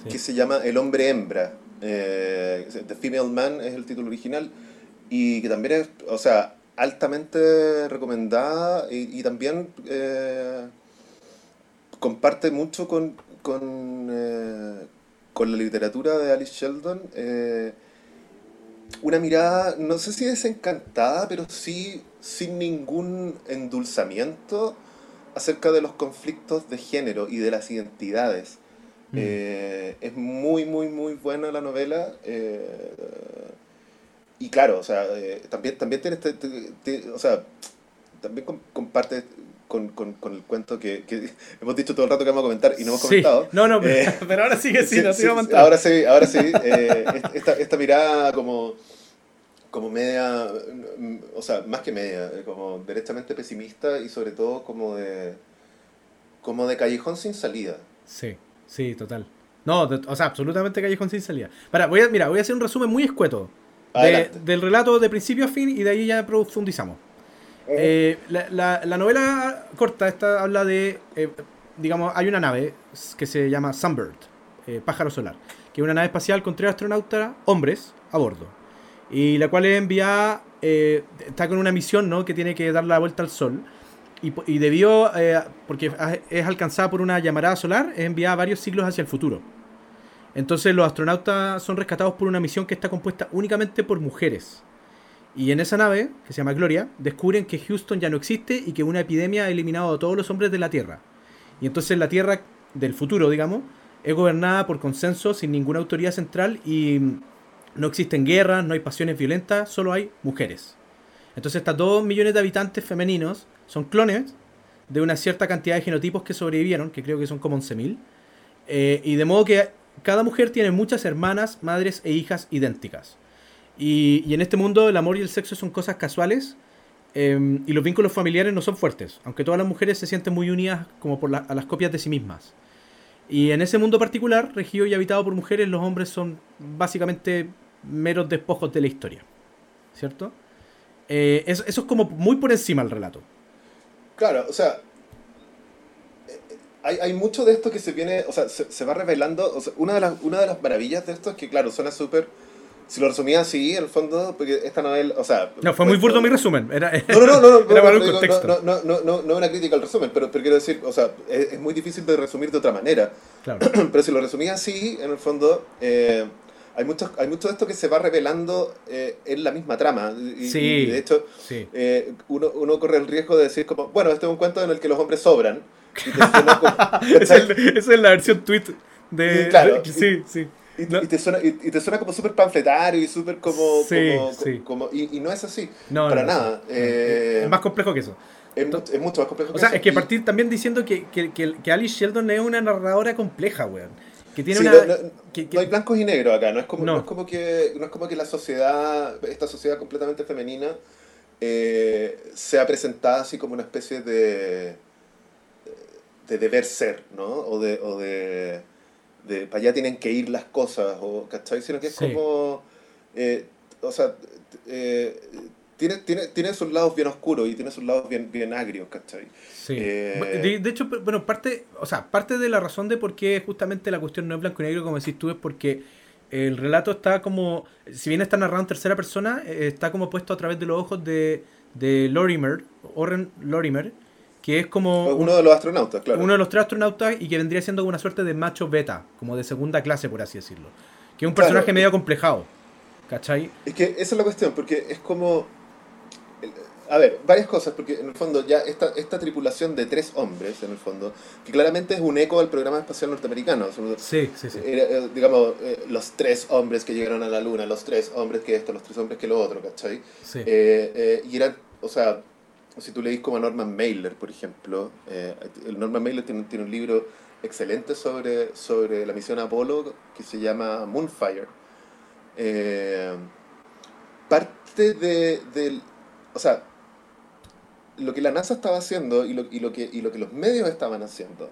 sí. que se llama El hombre hembra. Eh, The Female Man es el título original y que también es, o sea, altamente recomendada y, también eh, comparte mucho con, con, eh, con la literatura de Alice Sheldon. una mirada, no sé si desencantada, pero sí sin ningún endulzamiento acerca de los conflictos de género y de las identidades. Mm. Eh, es muy, muy, muy buena la novela. eh, y claro, o sea, eh, también, también tiene este, te- te- o sea, también com- comparte con, con- con el cuento que, que hemos dicho todo el rato que vamos a comentar y no hemos Sí. comentado. No, no, Eh, pero ahora sí que sí, Sí, no a ahora sí, ahora sí. eh, est- esta, esta mirada como, como media, o sea, más que media, eh, como derechamente pesimista y sobre todo como de, como de callejón sin salida. Sí, sí, total. No, o sea, absolutamente callejón sin salida. Para, voy a, mira, voy a hacer un resumen muy escueto de- del relato de principio a fin y de ahí ya profundizamos. Eh, la, la- la novela corta esta habla de, eh, digamos, hay una nave que se llama Sunbird, eh, pájaro solar, que es una nave espacial con tres astronautas, hombres, a bordo, y la cual es enviada, eh, está con una misión, ¿no? Que tiene que dar la vuelta al Sol, y, y debió, eh, porque es alcanzada por una llamarada solar, es enviada varios siglos hacia el futuro. Entonces los astronautas son rescatados por una misión que está compuesta únicamente por mujeres. Y en esa nave, que se llama Gloria, descubren que Houston ya no existe y que una epidemia ha eliminado a todos los hombres de la Tierra. Y entonces la Tierra del futuro, digamos, es gobernada por consenso, sin ninguna autoridad central y no existen guerras, no hay pasiones violentas, solo hay mujeres. Entonces estas dos millones de habitantes femeninos son clones de una cierta cantidad de genotipos que sobrevivieron, que creo que son como 11.000. Eh, y de modo que cada mujer tiene muchas hermanas, madres e hijas idénticas. Y, y en este mundo el amor y el sexo son cosas casuales eh, y los vínculos familiares no son fuertes, aunque todas las mujeres se sienten muy unidas como por a las copias de sí mismas. Y en ese mundo particular, regido y habitado por mujeres, los hombres son básicamente meros despojos de la historia. ¿Cierto? Eh, eso, eso es como muy por encima el relato. Claro, o sea, hay, hay mucho de esto que se viene, o sea, se, se va revelando, o sea, una de, las, una de las maravillas de esto es que, claro, suena súper, si lo resumía así, en el fondo, porque esta novela, o sea... No, fue muy pues, burdo mi resumen. Era, No, no, no, no, no, era no, no, no, no, no, no, no una crítica al resumen, pero, pero quiero decir, o sea, es, es muy difícil de resumir de otra manera. Claro. Pero si lo resumía así, en el fondo, eh, hay, mucho, hay mucho de esto que se va revelando eh, en la misma trama. Y, Sí. y de hecho, Sí. eh, uno, uno corre el riesgo de decir como, bueno, este es un cuento en el que los hombres sobran. Y te suena como- Es el- Esa es la versión tweet de. Sí, claro. sí, sí. y, No. y te suena, y, y te suena como súper panfletario y súper como... Sí, como, sí. como- y, y no es así, No, para no, nada. Eh, es más complejo que eso. es, es mucho más complejo O sea, eso. es que Y- partir también diciendo que, que, que, que Alice Sheldon es una narradora compleja, weón. Que tiene Sí, una. no, no- que- que- no hay blancos y negros acá, no es como, No. es como que no es como que la sociedad, esta sociedad completamente femenina, eh, sea presentada así como una especie de de deber ser, ¿no? O de, o de, de para allá tienen que ir las cosas, o ¿cachai? Sino que es Sí. como eh, o sea, eh, tiene, tiene, tiene sus lados bien oscuros y tiene sus lados bien, bien agrios, ¿cachai? Sí. Eh, De, de hecho, bueno, parte, o sea, parte de la razón de por qué justamente la cuestión no es blanco y negro, como decís tú, es porque el relato está como, si bien está narrado en tercera persona, eh, está como puesto a través de los ojos de, de Lorimer, Orren Lorimer, que es como... Uno de los astronautas, claro. Uno de los tres astronautas y que vendría siendo una suerte de macho beta, como de segunda clase, por así decirlo. Que es un personaje Claro. medio complejado. ¿Cachai? Es que esa es la cuestión, porque es como... A ver, varias cosas, porque en el fondo ya esta, esta tripulación de tres hombres, en el fondo, que claramente es un eco al programa espacial norteamericano. Sí, sí, sí. Era, eh, digamos, eh, los tres hombres que llegaron a la luna, los tres hombres que esto, los tres hombres que lo otro, ¿cachai? sí. Eh, eh, y eran, o sea, si tú leís como a Norman Mailer, por ejemplo, eh, el Norman Mailer tiene, tiene un libro excelente sobre, sobre la misión Apolo que se llama Moonfire. Eh, parte de, del, o sea, lo que la NASA estaba haciendo y lo, y lo, que, y lo que los medios estaban haciendo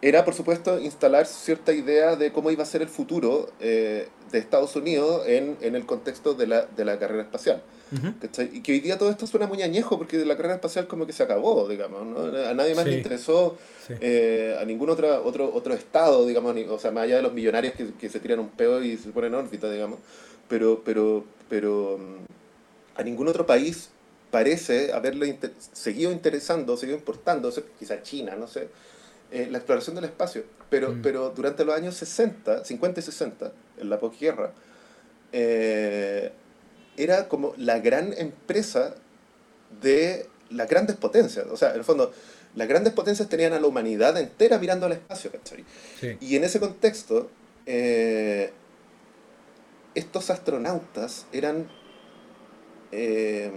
era, por supuesto, instalar cierta idea de cómo iba a ser el futuro eh, de Estados Unidos en, en el contexto de la, de la carrera espacial. Ujú. ¿cachai? Y que hoy día todo esto suena muy añejo porque la carrera espacial como que se acabó, digamos, ¿no? A nadie más Sí. le interesó, Sí. eh, a ningún otro, otro, otro estado, digamos, ni- o sea, más allá de los millonarios que, que se tiran un pedo y se ponen en órbita, digamos, pero, pero, pero mm, a ningún otro país parece haberle inter- seguido interesando, seguido importando, o sea, quizá China, no sé, eh, la exploración del espacio. Pero, Mm. pero durante los años 60, 50 y 60, en la posguerra, eh, era como la gran empresa de las grandes potencias. O sea, en el fondo, las grandes potencias tenían a la humanidad entera mirando al espacio, ¿cachai? Sí. Y en ese contexto, eh, estos astronautas eran, eh,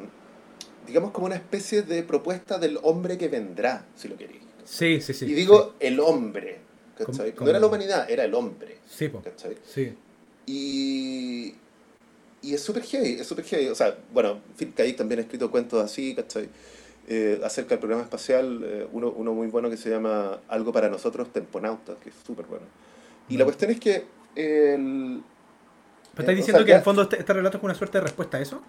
digamos, como una especie de propuesta del hombre que vendrá, si lo queréis. Sí, sí, sí. y digo el hombre, ¿cachai? No era la humanidad, era el hombre, Sí, po. ¿cachai? Sí. Y, y es súper heavy, es súper heavy. O sea, bueno, Philip K. También ha escrito cuentos así, ¿cachai? Eh, acerca del programa espacial, eh, uno, uno muy bueno que se llama Algo para nosotros, Temponautas, que es súper bueno. Y la Mm. cuestión es que el... ¿Pero Eh, estás o diciendo sea, que en el fondo este, este relato es una suerte de respuesta a eso?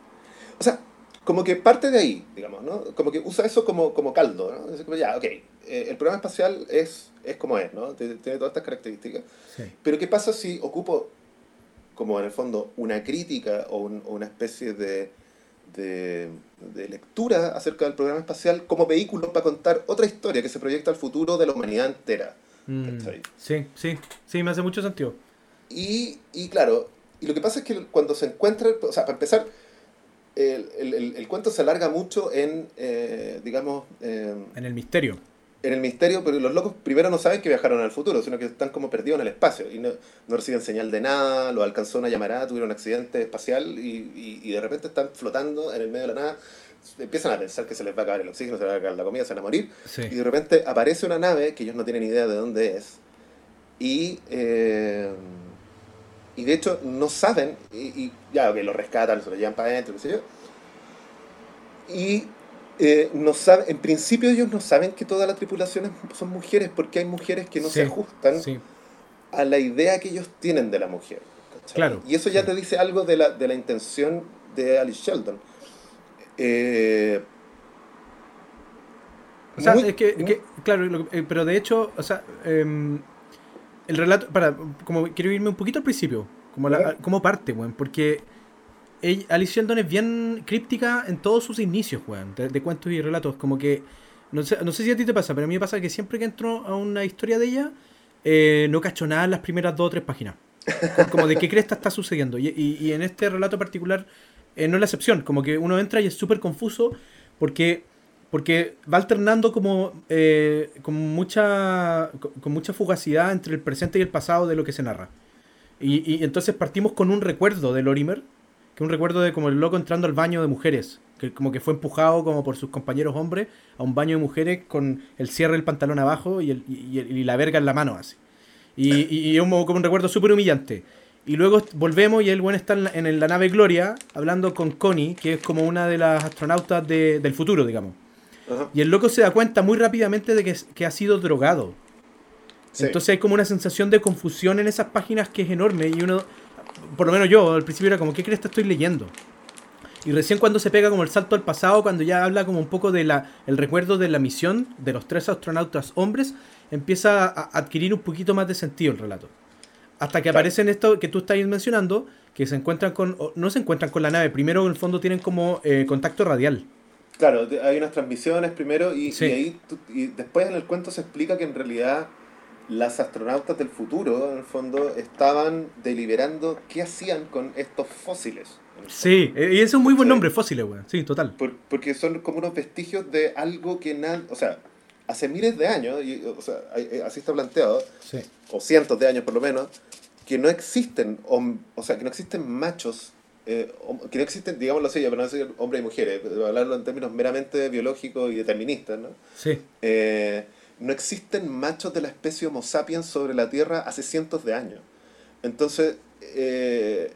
O sea, como que parte de ahí, digamos, ¿no? Como que usa eso como, como caldo, ¿no? Es como, ya, ok, eh, el programa espacial es, es como es, ¿no? Tiene tiene todas estas características. Sí. Pero ¿qué pasa si ocupo, como en el fondo, una crítica o, un- o una especie de, de, de lectura acerca del programa espacial como vehículo para contar otra historia que se proyecta al futuro de la humanidad entera? Mm, sí, sí, sí, me hace mucho sentido. Y, y claro, y lo que pasa es que cuando se encuentra, o sea, para empezar, el, el- el- cuento se alarga mucho en, eh, digamos, eh, En el misterio. en el misterio, pero los locos primero no saben que viajaron al futuro, sino que están como perdidos en el espacio y no, no reciben señal de nada, lo alcanzó una llamarada, tuvieron un accidente espacial y, y- y de repente están flotando en el medio de la nada, empiezan a pensar que se les va a acabar el oxígeno, se les va a acabar la comida, se van a morir, Sí. y de repente aparece una nave que ellos no tienen idea de dónde es. Y, eh, y de hecho no saben, y, y ya, ok, lo rescatan, se lo llevan para adentro, qué sé yo. Y eh, no saben, en principio ellos no saben que toda la tripulación son mujeres, porque hay mujeres que no Sí, se ajustan Sí. a la idea que ellos tienen de la mujer. ¿cachai? Claro, Y eso ya sí. te dice algo de la, de la intención de Alice Sheldon. Eh, O sea, muy- es que, claro, lo eh, pero de hecho, o sea, em, el relato, para, como quiero irme un poquito al principio, como, la, como parte, weón, porque ella- Alice Sheldon es bien críptica en todos sus inicios, weón, de, de cuentos y relatos, como que, no sé, no sé si a ti te pasa, pero a mí me pasa que siempre que entro a una historia de ella, eh, no cacho nada en las primeras dos o tres páginas. Co- Como de qué cresta está sucediendo. Y, y- y en este relato particular eh, no es la excepción. Como que uno entra y es súper confuso porque, porque va alternando como eh, con, mucha, con, mucha fugacidad entre el presente y el pasado de lo que se narra. Y, entonces partimos con un recuerdo de Lorimer, que un recuerdo de como el loco entrando al baño de mujeres, que como que fue empujado como por sus compañeros hombres a un baño de mujeres con el cierre del pantalón abajo y, la verga en la mano así. Y, es como un recuerdo súper humillante. Y luego volvemos y el buen está en la, nave Gloria hablando con Connie, que es como una de las astronautas de- del futuro, digamos. Ajá, Y el loco se da cuenta muy rápidamente de que, ha sido drogado. sí. Entonces hay como una sensación de confusión en esas páginas que es enorme y uno, por lo menos yo al principio era como, ¿qué crees que estoy leyendo? Y recién cuando se pega como el salto al pasado, cuando ya habla como un poco de la, el recuerdo de la misión de los tres astronautas hombres, empieza a adquirir un poquito más de sentido el relato. Hasta que aparecen esto que tú estás mencionando, que se encuentran con, no se encuentran con la nave, primero en el fondo tienen como eh, contacto radial. Claro, hay unas transmisiones primero y, ahí y después en el cuento se explica que en realidad las astronautas del futuro, en el fondo, estaban deliberando qué hacían con estos fósiles. Sí, y ese es un muy buen nombre, fósiles, güey. Sí, total. porque son como unos vestigios de algo que nada, o sea, hace miles de años, y, o sea, eh, así está planteado, o cientos de años por lo menos, que no existen, o sea, que no existen machos, eh, que no existen, digámoslo así, pero no decir hombres y mujeres, hablarlo en términos meramente biológicos y deterministas, ¿no? Sí. Eh, no existen machos de la especie Homo sapiens sobre la Tierra hace cientos de años. Entonces, eh,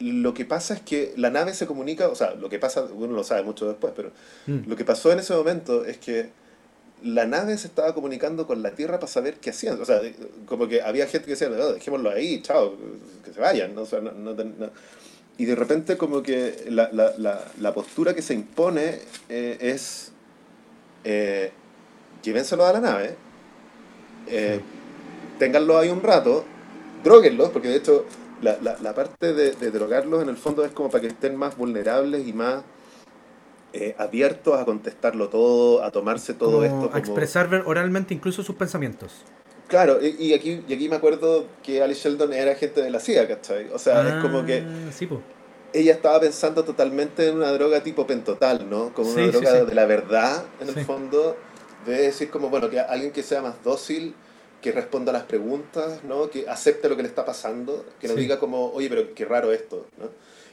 lo que pasa es que la nave se comunica, o sea, lo que pasa, uno lo sabe mucho después, pero mm. lo que pasó en ese momento es que la nave se estaba comunicando con la Tierra para saber qué hacían. O sea, como que había gente que decía, no, dejémoslo ahí, chao, que se vayan. ¿no? O sea, no, Y de repente como que la, la, la, la postura que se impone eh, es, eh, llévenselo a la nave, eh, ténganlo ahí un rato, droguenlos, porque de hecho la, la, la parte de, de, drogarlos en el fondo es como para que estén más vulnerables y más eh, abiertos a contestarlo todo, a tomarse todo esto. Como... A expresar oralmente incluso sus pensamientos. Claro, y, aquí, y aquí me acuerdo que Alice Sheldon era gente de la CIA, ¿cachai? O sea, es como que... Ah, sí, ella estaba pensando totalmente en una droga tipo pentotal, ¿no? Como una droga de la verdad, en el fondo, de decir como, bueno, que alguien que sea más dócil, que responda a las preguntas, ¿no? Que acepte lo que le está pasando, que no diga como, oye, pero qué raro esto, ¿no?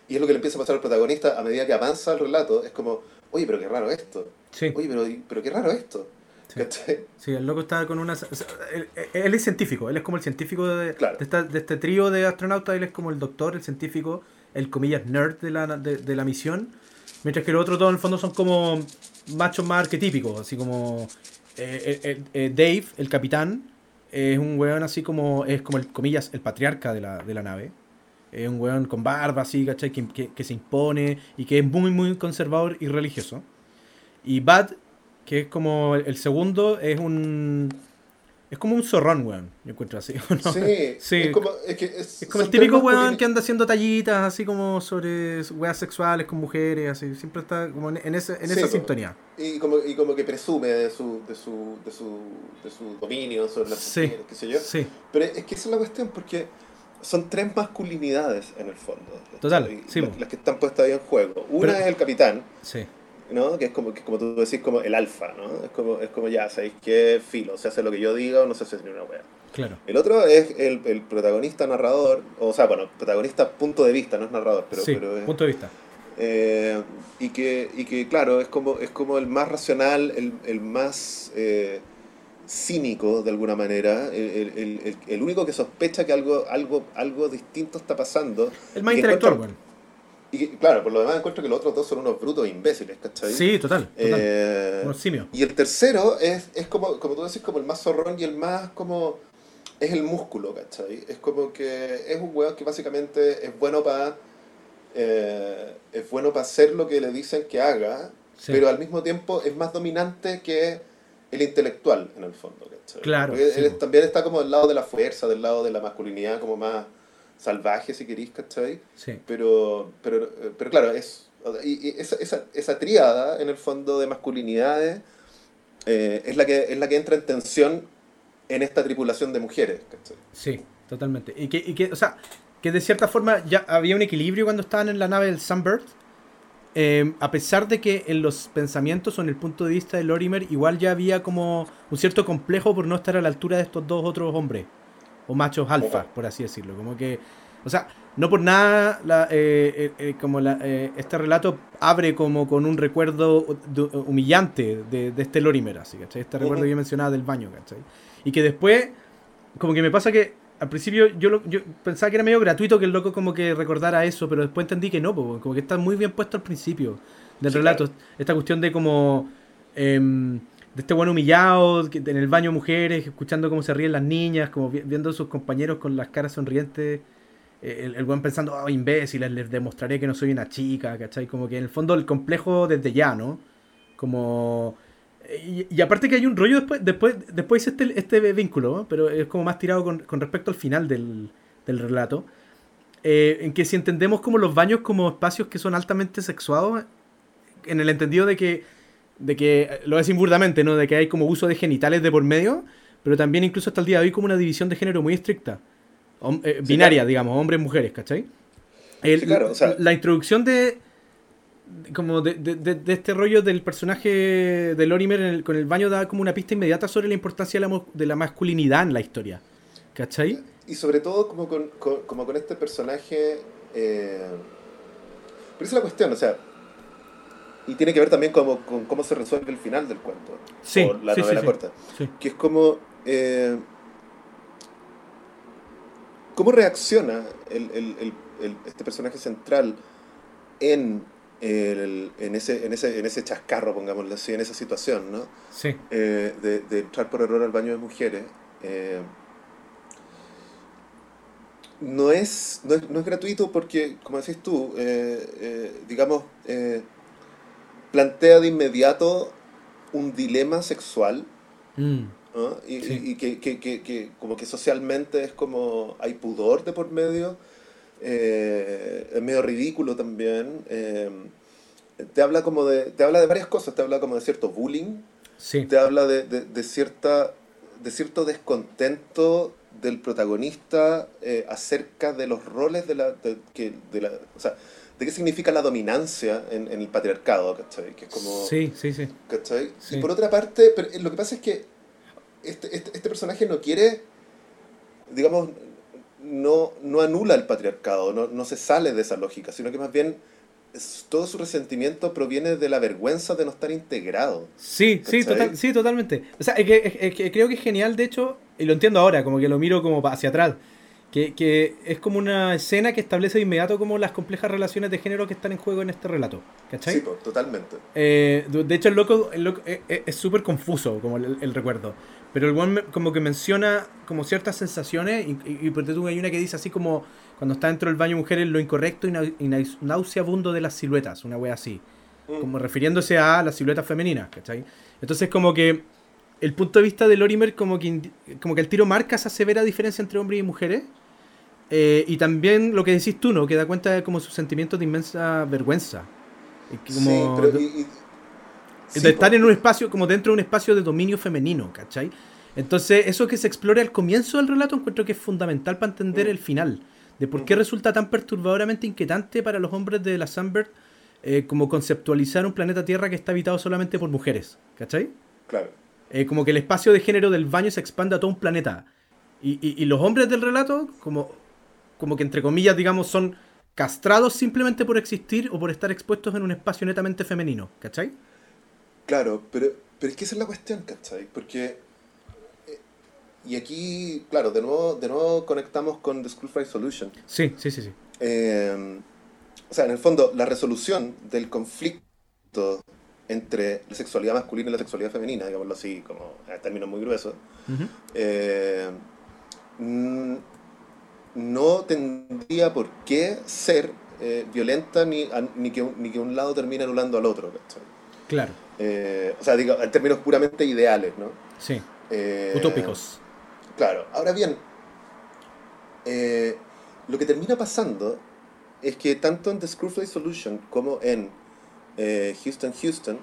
Y es lo que le empieza a pasar al protagonista a medida que avanza el relato, es como, oye, pero qué raro esto. Oye, pero, pero qué raro esto. Sí. el loco está con una... él, es científico, él es como el científico de, de, este trío de astronautas, él es como el doctor, el científico, el comillas nerd de la, de, la misión, mientras que los otros dos en el fondo son como machos más arquetípicos, así como eh, eh, eh, Dave, el capitán, es un weón así como, es como el comillas, el patriarca de la, de la nave. Es un weón con barba así, ¿cachai? Que, que, se impone y que es muy, muy conservador y religioso. Y Bad, que es como el segundo, es un. Es como un zorrón, weón. Yo encuentro así. Sí, sí. Es como, es que es, como el típico weón que anda haciendo tallitas así como sobre weas sexuales con mujeres, así. Siempre está como en, ese, en esa sintonía. Y como, y como que presume de su, de su, de su, de su dominio sobre las mujeres, qué sé yo. Sí. Pero es que esa es la cuestión, porque son tres masculinidades en el fondo. Total, las, que están puestas ahí en juego. Una es el capitán, sí. ¿no? que es como, que, como tú decís, como el alfa, ¿no? Es como, es como ya, ¿sabéis qué filo? Se hace lo que yo diga o no se hace ni una wea. Claro. El otro es el, el, protagonista narrador, o sea, bueno, protagonista punto de vista, no es narrador, pero, pero punto de vista. Eh, y, que, y que, claro, es como, es como el más racional, el, el más... Eh, cínico de alguna manera, el, el, el, único que sospecha que algo, algo, algo distinto está pasando. El más intelectual, bueno. Y claro, por lo demás encuentro que los otros dos son unos brutos imbéciles, ¿cachai? Sí, total. Eh, unos simios. Y el tercero es, es como, como tú decís, como el más zorrón y el más como... Es el músculo, ¿cachai? Es como que es un weón que básicamente es bueno para... Eh, es bueno para hacer lo que le dicen que haga, pero al mismo tiempo es más dominante que el intelectual, en el fondo. Claro. él también está como del lado de la fuerza, del lado de la masculinidad, como más salvaje, si queréis, ¿cachai? Sí. Pero, pero, pero claro, es, y, esa, esa, esa tríada, en el fondo, de masculinidades, eh, es, la que, es la que entra en tensión en esta tripulación de mujeres, ¿cachai? Sí, totalmente. Y que, y que, o sea, que de cierta forma ya había un equilibrio cuando estaban en la nave del Sunbird Em, a pesar de que en los pensamientos o en el punto de vista de Lorimer igual ya había como un cierto complejo por no estar a la altura de estos dos otros hombres, o machos alfa, por así decirlo. Como que, o sea, no por nada eh, eh, eh, como este relato abre como con un recuerdo humillante de, este Lorimer, así, ¿cachai? Este recuerdo que yo mencionaba del baño, ¿cachai? Y que después, como que me pasa que al principio yo, yo pensaba que era medio gratuito que el loco como que recordara eso, pero después entendí que no, como que está muy bien puesto al principio del relato. Esta cuestión de como... Em, de este bueno humillado, en el baño mujeres, escuchando cómo se ríen las niñas, como viendo a sus compañeros con las caras sonrientes. Eh, el, el buen pensando, oh, imbéciles, les demostraré que no soy una chica, ¿cachai? Como que en el fondo el complejo desde ya, ¿no? Como Y, y aparte que hay un rollo después, después, después este, este vínculo, ¿no? pero es como más tirado con, con respecto al final del, del relato. eh, en que si entendemos como los baños como espacios que son altamente sexuados, en el entendido de que, de que lo decimos burdamente, ¿no? De que hay como uso de genitales de por medio, pero también incluso hasta el día de hoy como una división de género muy estricta. Hom- eh, Sí, binaria, claro. digamos, hombres, mujeres, ¿cachai? El- Sí, claro, o sea- la introducción de como de, de- de- este rollo del personaje de Lorimer en el- con el baño da como una pista inmediata sobre la importancia de la, mo- de la masculinidad en la historia. ¿Cachai? Y sobre todo como con, con- como con este personaje... Eh... Pero esa es la cuestión, o sea... Y tiene que ver también como, con cómo se resuelve el final del cuento. Sí, o la sí, novela sí. corta. Sí. Que es como... eh, ¿Cómo reacciona el- el- este personaje central en, el- en, ese, en, ese, en ese chascarro, pongámoslo así, en esa situación, ¿no? Sí. eh, de, de entrar por error al baño de mujeres, eh, no, es, no, es, no es gratuito porque, como decís tú, eh, eh, digamos, eh, plantea de inmediato un dilema sexual Mm, ¿no? y, Sí. y- y que, que- que- que como que socialmente es como hay pudor de por medio, eh, es medio ridículo también. eh, te habla como de, te habla de varias cosas, te habla como de cierto bullying, sí. te habla de, de- de cierta de cierto descontento del protagonista eh, acerca de los roles de la, de, que, de la o sea, de qué significa la dominancia en, en el patriarcado, ¿cachai? Que es como, Sí, sí, sí. ¿cachai? Sí. Y por otra parte, pero lo que pasa es que este, este, este personaje no quiere, digamos, no, no anula el patriarcado, no, no se sale de esa lógica, sino que más bien todo su resentimiento proviene de la vergüenza de no estar integrado. Sí, sí, total, sí, totalmente. O sea, es que, es- que creo que es genial, de hecho, y lo entiendo ahora, como que lo miro como hacia atrás, que, que es como una escena que establece de inmediato como las complejas relaciones de género que están en juego en este relato. ¿Cachai? Sí, po, totalmente. Eh, de hecho, el loco, el loco- eh, eh, es súper confuso como el, el recuerdo. Pero el one como que menciona como ciertas sensaciones y, y, y por ejemplo, hay una que dice así como cuando está dentro del baño de mujeres lo incorrecto y, nau- y nau- nauseabundo de las siluetas, una wea así. Mm. Como refiriéndose a las siluetas femeninas, ¿cachai? Entonces como que el punto de vista de Lorimer como que, como que el tiro marca esa severa diferencia entre hombres y mujeres. Eh, y también lo que decís tú, ¿no? Que da cuenta de como sus sentimientos de inmensa vergüenza. Como sí, pero... y- sí, de estar en un espacio, como dentro de un espacio de dominio femenino, ¿cachai? Entonces, eso que se explora al comienzo del relato encuentro que es fundamental para entender Mm. el final. De por qué Ujú. resulta tan perturbadoramente inquietante para los hombres de la Sunbird eh, como conceptualizar un planeta Tierra que está habitado solamente por mujeres, ¿cachai? Claro. Eh, como que el espacio de género del baño se expande a todo un planeta. Y, y- y los hombres del relato, como, como que entre comillas, digamos, son castrados simplemente por existir o por estar expuestos en un espacio netamente femenino, ¿cachai? Claro, pero, pero es que esa es la cuestión, ¿cachai? Porque... eh, Y aquí, claro, de nuevo, de nuevo conectamos con The School Fry Solution. Sí, sí, sí, sí. Eh, o sea, en el fondo, la resolución del conflicto entre la sexualidad masculina y la sexualidad femenina, digámoslo así, como en términos muy gruesos, eh, no tendría por qué ser eh, violenta ni, a- ni, que un, ni que un lado termine anulando al otro. ¿cachai? Claro, Eh, o sea, digo, en términos puramente ideales, ¿no? sí. Eh, Utópicos. Claro, ahora bien, lo que termina pasando es que tanto en The Screwfly Solution como en Houston, Houston,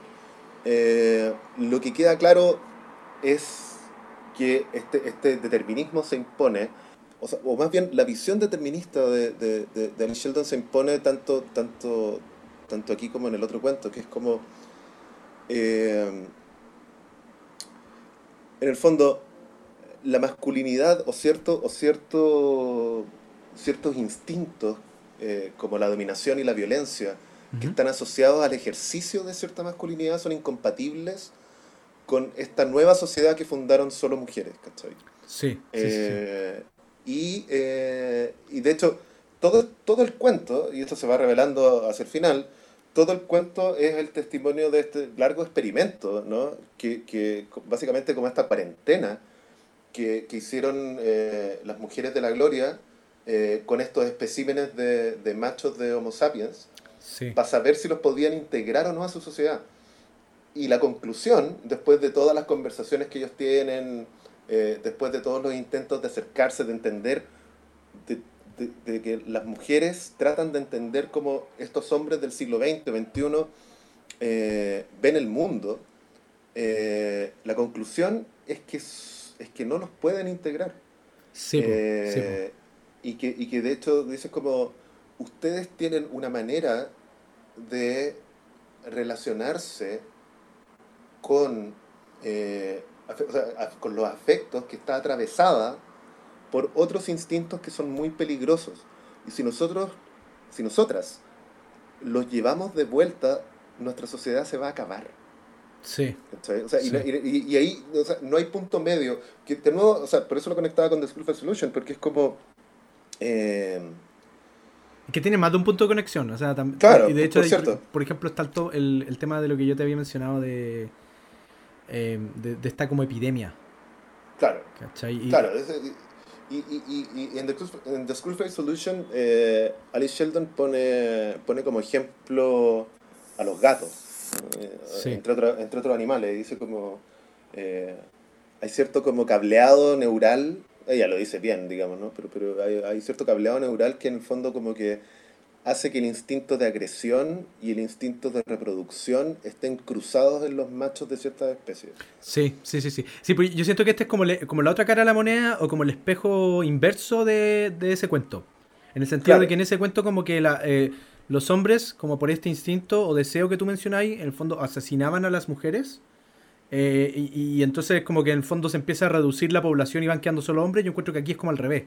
lo que queda claro es que este, este determinismo se impone, o, sea, o más bien la visión determinista de, de, de, de Sheldon se impone tanto, tanto, tanto aquí como en el otro cuento, que es como, eh, en el fondo, la masculinidad o cierto o cierto ciertos instintos eh, como la dominación y la violencia que están asociados al ejercicio de cierta masculinidad son incompatibles con esta nueva sociedad que fundaron solo mujeres, ¿cachai? Sí, sí. Y, eh, y de hecho, todo, todo el cuento, y esto se va revelando hacia el final, todo el cuento es el testimonio de este largo experimento, ¿no? Que, que básicamente como esta cuarentena que, que hicieron eh, las mujeres de la gloria eh, con estos especímenes de, de machos de Homo sapiens Sí. para saber si los podían integrar o no a su sociedad. y la conclusión, después de todas las conversaciones que ellos tienen, eh, después de todos los intentos de acercarse, de entender, de, de, que las mujeres tratan de entender cómo estos hombres del siglo XX, XXI eh, ven el mundo, eh, la conclusión es que, es que no los pueden integrar. Sí, Y, que, y que de hecho dices como, ustedes tienen una manera de relacionarse con, eh, con los afectos que está atravesada por otros instintos que son muy peligrosos. Y si nosotros, si nosotras los llevamos de vuelta, nuestra sociedad se va a acabar. Sí. Y, ahí no hay punto medio. Que de nuevo, o sea, por eso lo conectaba con The School of Solution, porque es como... Eh, que tiene más de un punto de conexión. O sea, claro, y de hecho, por, cierto. por ejemplo, está el, el, tema de lo que yo te había mencionado de, eh, de, esta como epidemia. Claro. Y, claro. Y, y, y, en, The, School Face Solution, eh, Alice Sheldon pone, pone como ejemplo a los gatos, eh, entre, entre otros animales. Dice como, hay cierto como cableado neural ella lo dice bien, digamos, ¿no? Pero, pero hay, hay, cierto cableado neural que en el fondo como que hace que el instinto de agresión y el instinto de reproducción estén cruzados en los machos de ciertas especies. Sí, sí, sí, sí. sí pues yo siento que este es como, como la otra cara de la moneda o como el espejo inverso de, de ese cuento. En el sentido de que en ese cuento como que la, eh, los hombres, como por este instinto o deseo que tú mencionáis, en el fondo asesinaban a las mujeres eh, y, entonces como que en el fondo se empieza a reducir la población y van quedando solo hombres. Yo encuentro que aquí es como al revés.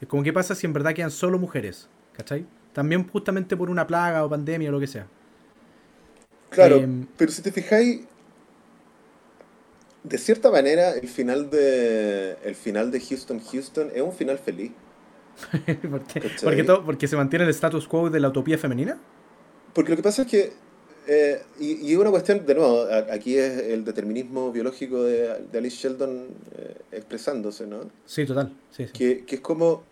Es como qué pasa si en verdad quedan solo mujeres. ¿Cachai? También justamente por una plaga o pandemia o lo que sea. Claro, em, pero si te fijáis, de cierta manera el final de el final de Houston Houston es un final feliz. ¿Por qué? ¿Porque se mantiene el status quo de la utopía femenina? Porque lo que pasa es que eh, y, y, una cuestión, de nuevo, aquí es el determinismo biológico de, de Alice Sheldon eh, expresándose, ¿no? Sí, total. Que, que, es como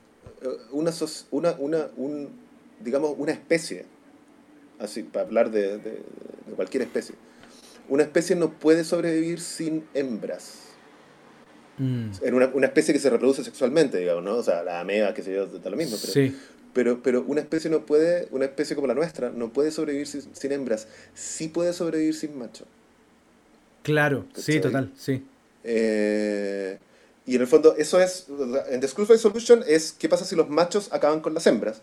eh, una, una, una, un, digamos, una especie, así, para hablar de, de, cualquier especie. Una especie no puede sobrevivir sin hembras. Mm. En una, una, especie que se reproduce sexualmente, digamos, ¿no? O sea, la ameba, que se yo, da lo mismo. Pero, sí pero, pero una especie no puede, una especie como la nuestra, no puede sobrevivir sin, hembras, sí puede sobrevivir sin macho. Claro, sí, total, sí. Eh, y en el fondo, eso es, en The School Solution es qué pasa si los machos acaban con las hembras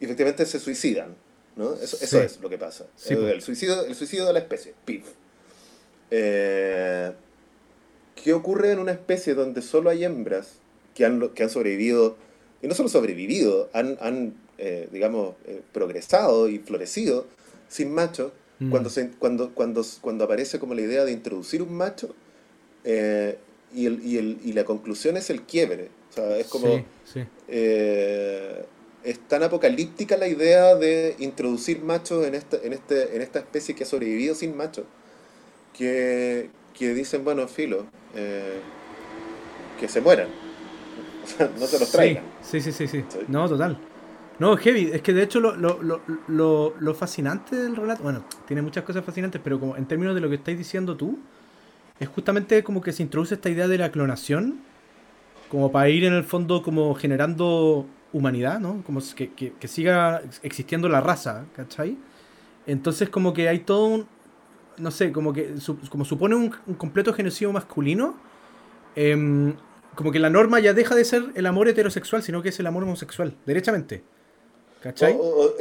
y efectivamente se suicidan. ¿no? Eso, eso es lo que pasa. el, suicidio, el suicidio de la especie, PIF. Eh, ¿Qué ocurre en una especie donde solo hay hembras que han, que han sobrevivido y no solo sobrevivido, han, han eh, digamos, eh, progresado y florecido sin macho. Mm. Cuando, se, cuando, cuando, cuando aparece como la idea de introducir un macho, eh, y, el, y, el, y, la conclusión es el quiebre. O sea, es como... es tan apocalíptica la idea de introducir machos en esta, en, este, en esta especie que ha sobrevivido sin macho, que, que dicen, bueno, filo, que se mueran. no te los traigan. Sí, sí, sí, sí. No, total. No, heavy. Es que de hecho lo, lo, lo, lo, fascinante del relato, bueno, tiene muchas cosas fascinantes, pero como en términos de lo que estáis diciendo tú, es justamente como que se introduce esta idea de la clonación, como para ir en el fondo como generando humanidad, ¿no? Como que, que, siga existiendo la raza, ¿cachai? Entonces como que hay todo un, no sé, como que como supone un, completo genocidio masculino, eh, como que la norma ya deja de ser el amor heterosexual, sino que es el amor homosexual, derechamente. ¿Cachai?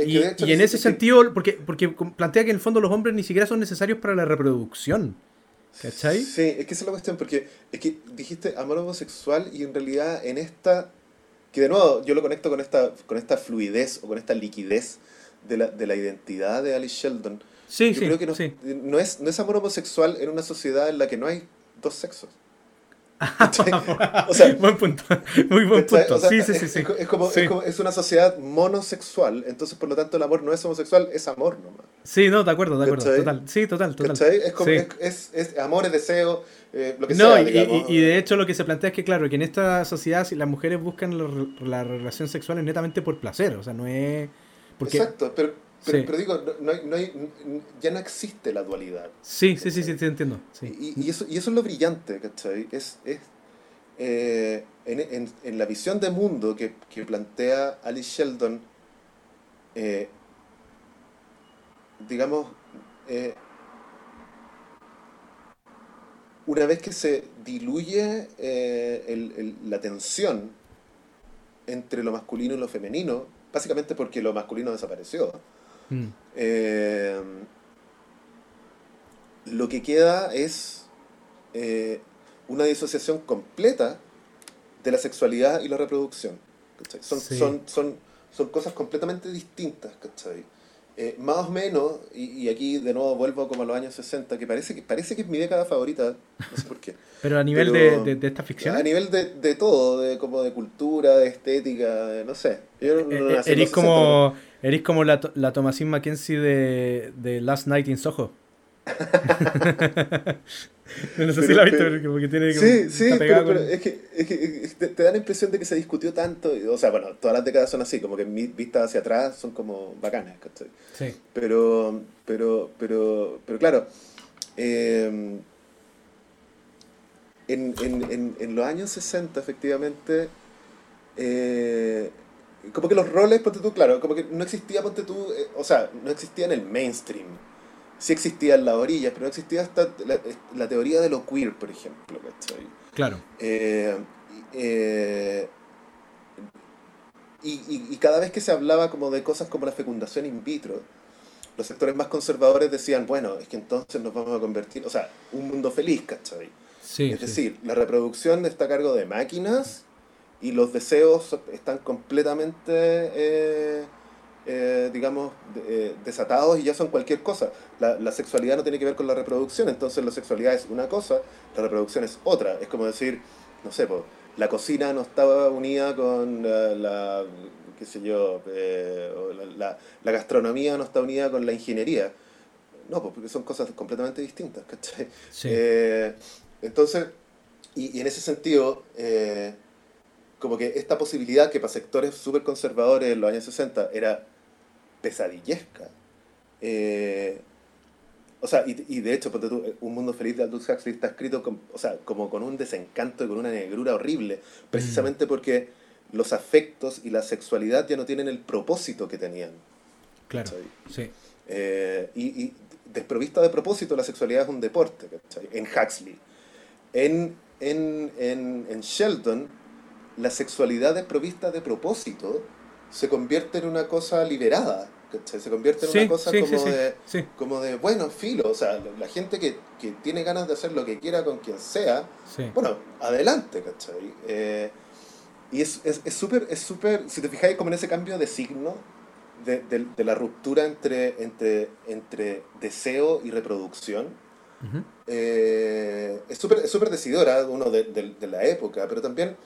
y, en ese sentido, porque, porque plantea que en el fondo los hombres ni siquiera son necesarios para la reproducción. ¿Cachai? Sí, es que esa es la cuestión, porque es que dijiste amor homosexual y en realidad en esta, que de nuevo yo lo conecto con esta, con esta fluidez o con esta liquidez de la, de la identidad de Alice Sheldon. Sí, yo sí, creo que no, sí. no, es, no es amor homosexual en una sociedad en la que no hay dos sexos. o sea, buen punto. Muy buen punto. sí, sí, sí, Es, como, es, una sociedad monosexual, entonces por lo tanto el amor no es homosexual, es amor nomás. Sí, no, de acuerdo, de acuerdo. Total. Sí, total, total. Es, como, es, es, amor, es deseo, eh, lo que no, sea. Y, y, de hecho lo que se plantea es que, claro, que en esta sociedad las mujeres buscan la, relación sexual netamente por placer, o sea, no es... Porque... Exacto, pero, Pero, pero digo, no no hay, ya no existe la dualidad. Sí, sí, sí, sí, te entiendo. Sí. Y, y, eso, y eso es lo brillante, ¿cachai? Es, es eh, en, en, en, la visión de mundo que, que plantea Alice Sheldon, eh, digamos, eh, una vez que se diluye eh, el, el, la tensión entre lo masculino y lo femenino, básicamente porque lo masculino desapareció, mm. eh, lo que queda es eh, una disociación completa de la sexualidad y la reproducción. Son, sí. son, son, son cosas completamente distintas, ¿cachai? Eh, más o menos, y, y, aquí de nuevo vuelvo como a los años 60, que parece que, parece que es mi década favorita, no sé por qué. Pero a nivel Pero, de, de, de, esta ficción. A nivel de, de, todo, de, como de cultura, de estética, no sé. Yo no, no nací eres, como, eres como la, la Thomasin Mackenzie de, de Last Night in Soho. no sé si la viste, porque tiene Sí, sí, pero, pero es, que, es que te, te, da la impresión de que se discutió tanto. O sea, bueno, todas las décadas son así, como que vistas hacia atrás son como bacanas, ¿cachai? Sí. Pero, pero, pero, pero claro, eh, en, en, en, en, los años 60, efectivamente, eh, como que los roles, ponte tú, claro, como que no existía, ponte tú, eh, o sea, no existía en el mainstream sí existía en las orillas, pero no existía hasta la, la teoría de lo queer, por ejemplo, ¿cachai? Claro. Eh, eh, y, y, y, cada vez que se hablaba como de cosas como la fecundación in vitro, los sectores más conservadores decían, bueno, es que entonces nos vamos a convertir, o sea, un mundo feliz, ¿cachai? Sí, es sí. decir, la reproducción está a cargo de máquinas y los deseos están completamente... Eh, eh, digamos, eh, desatados y ya son cualquier cosa. La, la, sexualidad no tiene que ver con la reproducción, entonces la sexualidad es una cosa, la reproducción es otra. Es como decir, no sé, pues, la cocina no estaba unida con la, la qué sé yo, eh, la, la, gastronomía no está unida con la ingeniería. No, pues porque son cosas completamente distintas, ¿cachai? Sí. Entonces, y, y, en ese sentido, como que esta posibilidad que para sectores súper conservadores en los años 60 era pesadillesca. Eh, o sea, y, y, de hecho, tú, Un Mundo Feliz de Aldous Huxley está escrito con, o sea, como con un desencanto y con una negrura horrible, precisamente mm. porque los afectos y la sexualidad ya no tienen el propósito que tenían. Claro, sí. Eh, y, y, desprovista de propósito, la sexualidad es un deporte, ¿cachai? En Huxley. En, en, en, en Sheldon, la sexualidad desprovista de propósito se convierte en una cosa liberada, ¿cachai? Se convierte en sí, una cosa sí, como, sí, de, como de, bueno, filo, o sea, la gente que, que, tiene ganas de hacer lo que quiera con quien sea, bueno, adelante, ¿cachai? Eh, y es súper, es súper, es si te fijáis como en ese cambio de signo, de, de, de la ruptura entre, entre, entre deseo y reproducción, uh -huh. eh, es súper es super decidora, uno de, de la época, pero también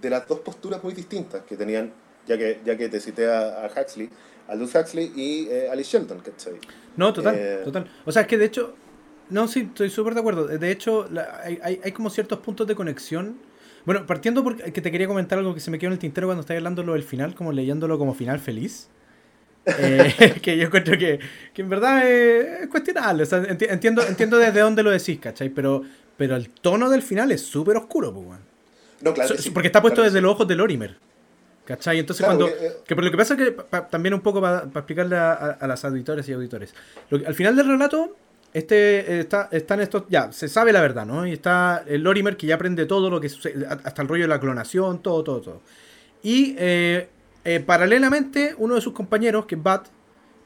de las dos posturas muy distintas que tenían ya que, ya que te cité a, a Huxley, Aldous Huxley y eh, Alice Shelton, ¿cachai? No, total, eh, total. O sea, es que de hecho, no, sí, estoy súper de acuerdo. De hecho, la, hay, hay, hay, como ciertos puntos de conexión. Bueno, partiendo porque que te quería comentar algo que se me quedó en el tintero cuando estáis hablando del final, como leyéndolo como final feliz. eh, que yo encuentro que, que en verdad es cuestionable. O sea, enti entiendo, entiendo desde dónde lo decís, ¿cachai? Pero, pero el tono del final es súper oscuro, pues, bueno. No, claro. So, sí, porque está puesto claro desde sí. los ojos de Lorimer. ¿Cachai? Entonces claro, cuando... Eh, que, pero lo que pasa es que, pa, también un poco para pa explicarle a, a, a, las auditores y auditores, lo que, al final del relato, este eh, está, están estos... Ya, se sabe la verdad, ¿no? Y está el Lorimer que ya aprende todo lo que sucede, hasta el rollo de la clonación, todo, todo, todo. Y eh, eh, paralelamente, uno de sus compañeros, que es Bat,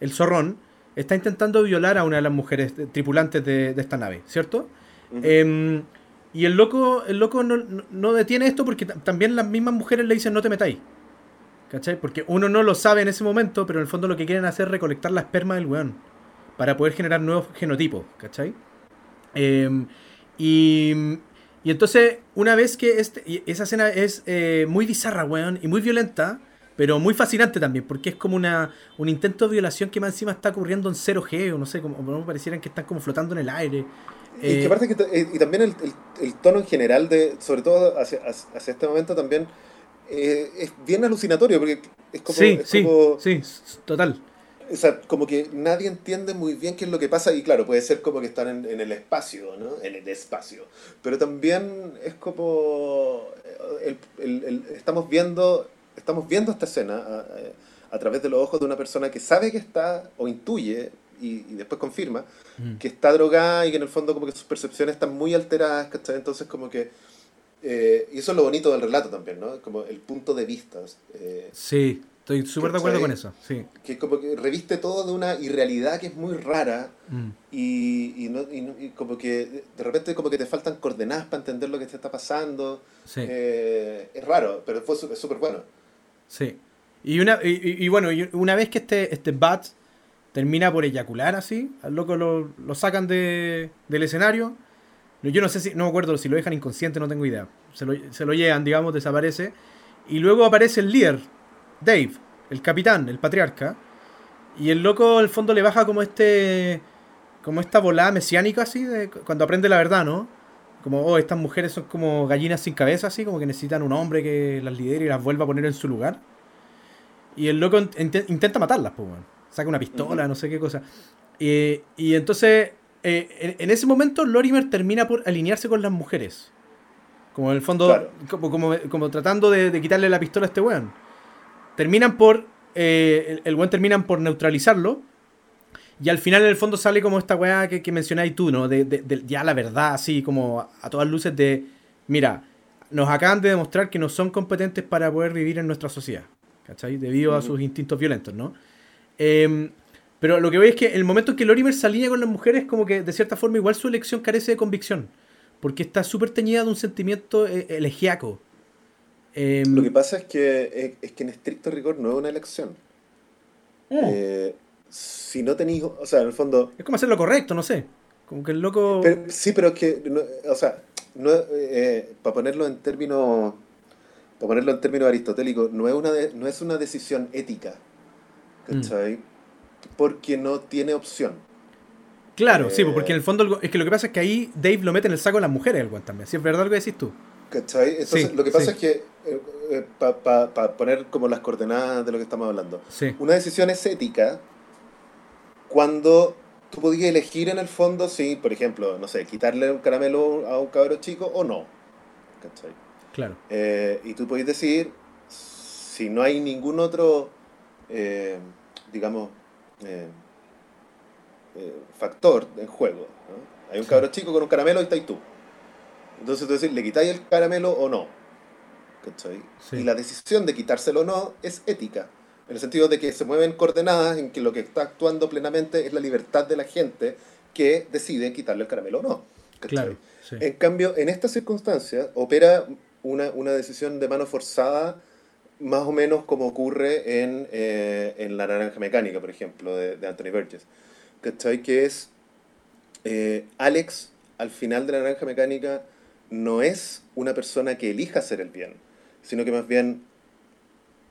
el zorrón, está intentando violar a una de las mujeres tripulantes de, de esta nave, ¿cierto? Uh -huh. Y el loco, el loco no, no, no detiene esto porque también las mismas mujeres le dicen no te metáis. ¿Cachai? Porque uno no lo sabe en ese momento, pero en el fondo lo que quieren hacer es recolectar la esperma del weón. Para poder generar nuevos genotipos, ¿cachai? Eh, y, y entonces, una vez que este, esa escena es eh, muy bizarra, weón, y muy violenta, pero muy fascinante también, porque es como una, un intento de violación que más encima está ocurriendo en 0G, o no sé, como, como parecieran que están como flotando en el aire. Y, eh, que aparte que, eh, y también el, el, el, tono en general, de sobre todo hacia, hacia este momento también, eh, es bien alucinatorio, porque es como... Sí, es sí, como, sí, total. O sea, como que nadie entiende muy bien qué es lo que pasa y claro, puede ser como que están en, en el espacio, ¿no? En el espacio. Pero también es como... el- el- estamos, viendo, estamos viendo esta escena a, a través de los ojos de una persona que sabe que está o intuye y, y después confirma Mm. que está drogada y que en el fondo como que sus percepciones están muy alteradas, ¿cachai? Entonces como que... eh, y eso es lo bonito del relato también, ¿no? Como el punto de vista. eh, Sí, estoy súper de acuerdo con eso. Sí. que como que reviste todo de una irrealidad que es muy rara Mm. y, y, no, y, y como que de repente como que te faltan coordenadas para entender lo que te está pasando. Sí. Eh, es raro, pero fue súper bueno. Sí. Y, una, y, bueno, una vez que este, este Bat termina por eyacular así, al loco lo, lo sacan de, del escenario. Yo no sé si, no me acuerdo si lo dejan inconsciente, no tengo idea. Se lo, se lo llevan, digamos, desaparece. Y luego aparece el líder, Dave, el capitán, el patriarca. Y el loco, al fondo, le baja como este. Como esta volada mesiánica, así, de, cuando aprende la verdad, ¿no? Como, oh, estas mujeres son como gallinas sin cabeza, así, como que necesitan un hombre que las lidere y las vuelva a poner en su lugar. Y el loco int- intenta matarlas, pues, weón. Saca una pistola, no sé qué cosa. Y, y entonces, eh, en, en ese momento, Lorimer termina por alinearse con las mujeres. Como en el fondo, Claro. como, como, como tratando de, de quitarle la pistola a este weón. Terminan por. eh, el, el weón terminan por neutralizarlo. Y al final, en el fondo, sale como esta weá que, que mencionáis tú, ¿no? De, de- de ya la verdad, así como a, a todas luces de. Mira, nos acaban de demostrar que no son competentes para poder vivir en nuestra sociedad. ¿Cachai? Debido a sus instintos violentos, ¿no? Em, pero lo que veo es que el momento en que Lorimer se alinea con las mujeres, como que de cierta forma igual su elección carece de convicción. Porque está súper teñida de un sentimiento eh, elegíaco. Em, Lo que pasa es que, es, es que en estricto rigor no es una elección. Eh, si no tenéis, o sea, en el fondo, es como hacer lo correcto, no sé. Como que el loco. pero- sí, pero es que, no- o sea, no, eh, para ponerlo en términos, para ponerlo en términos aristotélicos, no es una, de- no es una decisión ética, ¿cachai? Porque no tiene opción. claro, sí, eh, porque en el fondo es que lo que pasa es que ahí Dave lo mete en el saco de las mujeres, el también. Si es verdad lo que decís tú. ¿Cachai? Entonces, Sí, lo que pasa sí. es que, para poner como las coordenadas de lo que estamos hablando, una decisión es ética cuando tú podías elegir en el fondo si, por ejemplo, no sé, quitarle un caramelo a un cabro chico o no. ¿Cachai? Claro. Eh, y tú podés decir, si no hay ningún otro, eh, digamos, eh, eh, factor en juego. ¿no? Hay un cabro chico con un caramelo y está ahí tú. Entonces tú decís, ¿le quitáis el caramelo o no? ¿Cachai? Sí. Y la decisión de quitárselo o no es ética. En el sentido de que se mueven coordenadas en que lo que está actuando plenamente es la libertad de la gente que decide quitarle el caramelo o no. Claro. Sí. En cambio, en estas circunstancias opera una, una decisión de mano forzada más o menos como ocurre en, eh, en La Naranja Mecánica, por ejemplo, de, de Anthony Burgess. ¿Cachai? Que es eh, Alex, al final de La Naranja Mecánica, no es una persona que elija hacer el bien, sino que más bien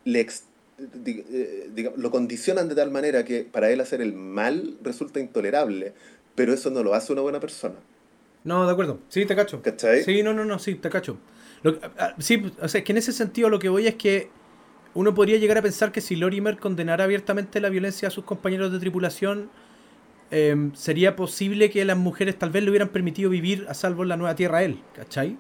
le ex- eh, diga- lo condicionan de tal manera que para él hacer el mal resulta intolerable, pero eso no lo hace una buena persona. No, de acuerdo. Sí, te cacho. ¿Cachai? Sí, no, no, no, sí, te cacho. Lo- ah, sí, o sea, es que en ese sentido lo que voy es que uno podría llegar a pensar que si Lorimer condenara abiertamente la violencia a sus compañeros de tripulación, em, sería posible que las mujeres tal vez le hubieran permitido vivir a salvo en la nueva tierra a él, ¿cachai?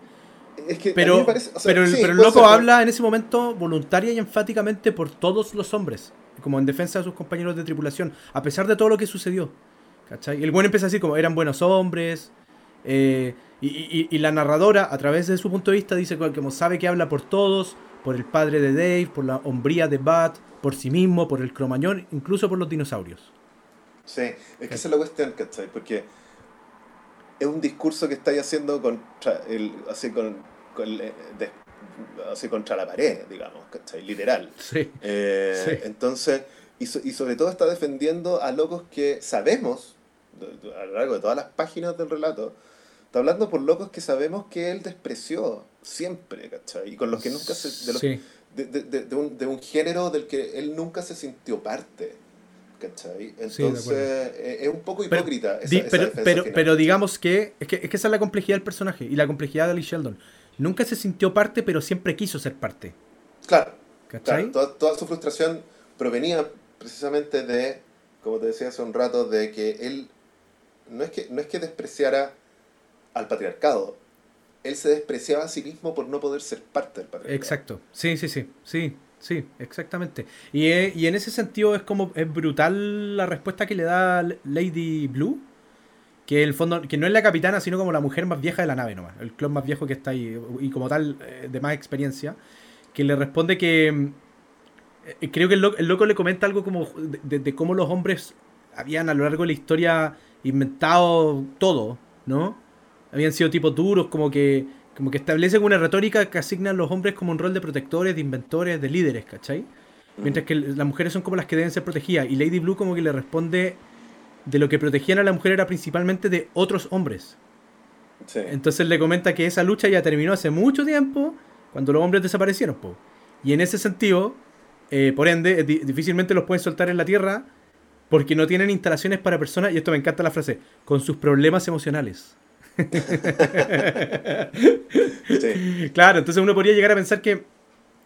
Es que Pero, parece- o sea, pero, el, pero el loco habla en ese momento voluntaria y enfáticamente por todos los hombres, como en defensa de sus compañeros de tripulación, a pesar de todo lo que sucedió. ¿Cachai? Y el buen empieza a decir como eran buenos hombres. eh, y, y- y la narradora, a través de su punto de vista, dice que como sabe que habla por todos, por el padre de Dave, por la hombría de Bat, por sí mismo, por el cromañón, incluso por los dinosaurios. Sí, es que esa es la cuestión, ¿cachai? Porque es un discurso que estáis haciendo contra, el, así, con, con el, eh, de- así contra la pared, digamos, ¿cachai? Literal. Sí. Eh, Sí. Entonces, y, so- y sobre todo está defendiendo a locos que sabemos, a lo largo de todas las páginas del relato, está hablando por locos que sabemos que él despreció siempre, ¿cachai? Y con los que nunca se... De, los- Sí. de, de- de- un, de un género del que él nunca se sintió parte, ¿cachai? Sí, Entonces, acuerdo. eh, es un poco Pero- hipócrita esa, Di- esa pero, defensa pero, pero digamos que es, que es que esa es la complejidad del personaje y la complejidad de Ali Sheldon. Nunca se sintió parte, pero siempre quiso ser parte. Claro, ¿Cachai? claro toda, toda su frustración provenía precisamente de como te decía hace un rato, de que él no es que, no es que despreciara al patriarcado, él se despreciaba a sí mismo por no poder ser parte del patriarcado. Exacto, sí, sí, sí, sí, sí, exactamente. Y, eh, y en ese sentido es como, es brutal la respuesta que le da Lady Blue, que el fondo, que no es la capitana, sino como la mujer más vieja de la nave nomás, el clon más viejo que está ahí, y como tal, eh, de más experiencia, que le responde que... eh, creo que el loco le comenta algo como de, de cómo los hombres habían a lo largo de la historia inventado todo, ¿no? Habían sido tipos duros, como que, como que establecen una retórica que asigna a los hombres como un rol de protectores, de inventores, de líderes, ¿cachai? Mientras que las mujeres son como las que deben ser protegidas. Y Lady Blue como que le responde de lo que protegían a la mujer era principalmente de otros hombres. Sí. Entonces le comenta que esa lucha ya terminó hace mucho tiempo, cuando los hombres desaparecieron. po. Y en ese sentido, eh, por ende, difícilmente los pueden soltar en la Tierra porque no tienen instalaciones para personas, y esto me encanta la frase, con sus problemas emocionales. Sí. Claro, entonces uno podría llegar a pensar que,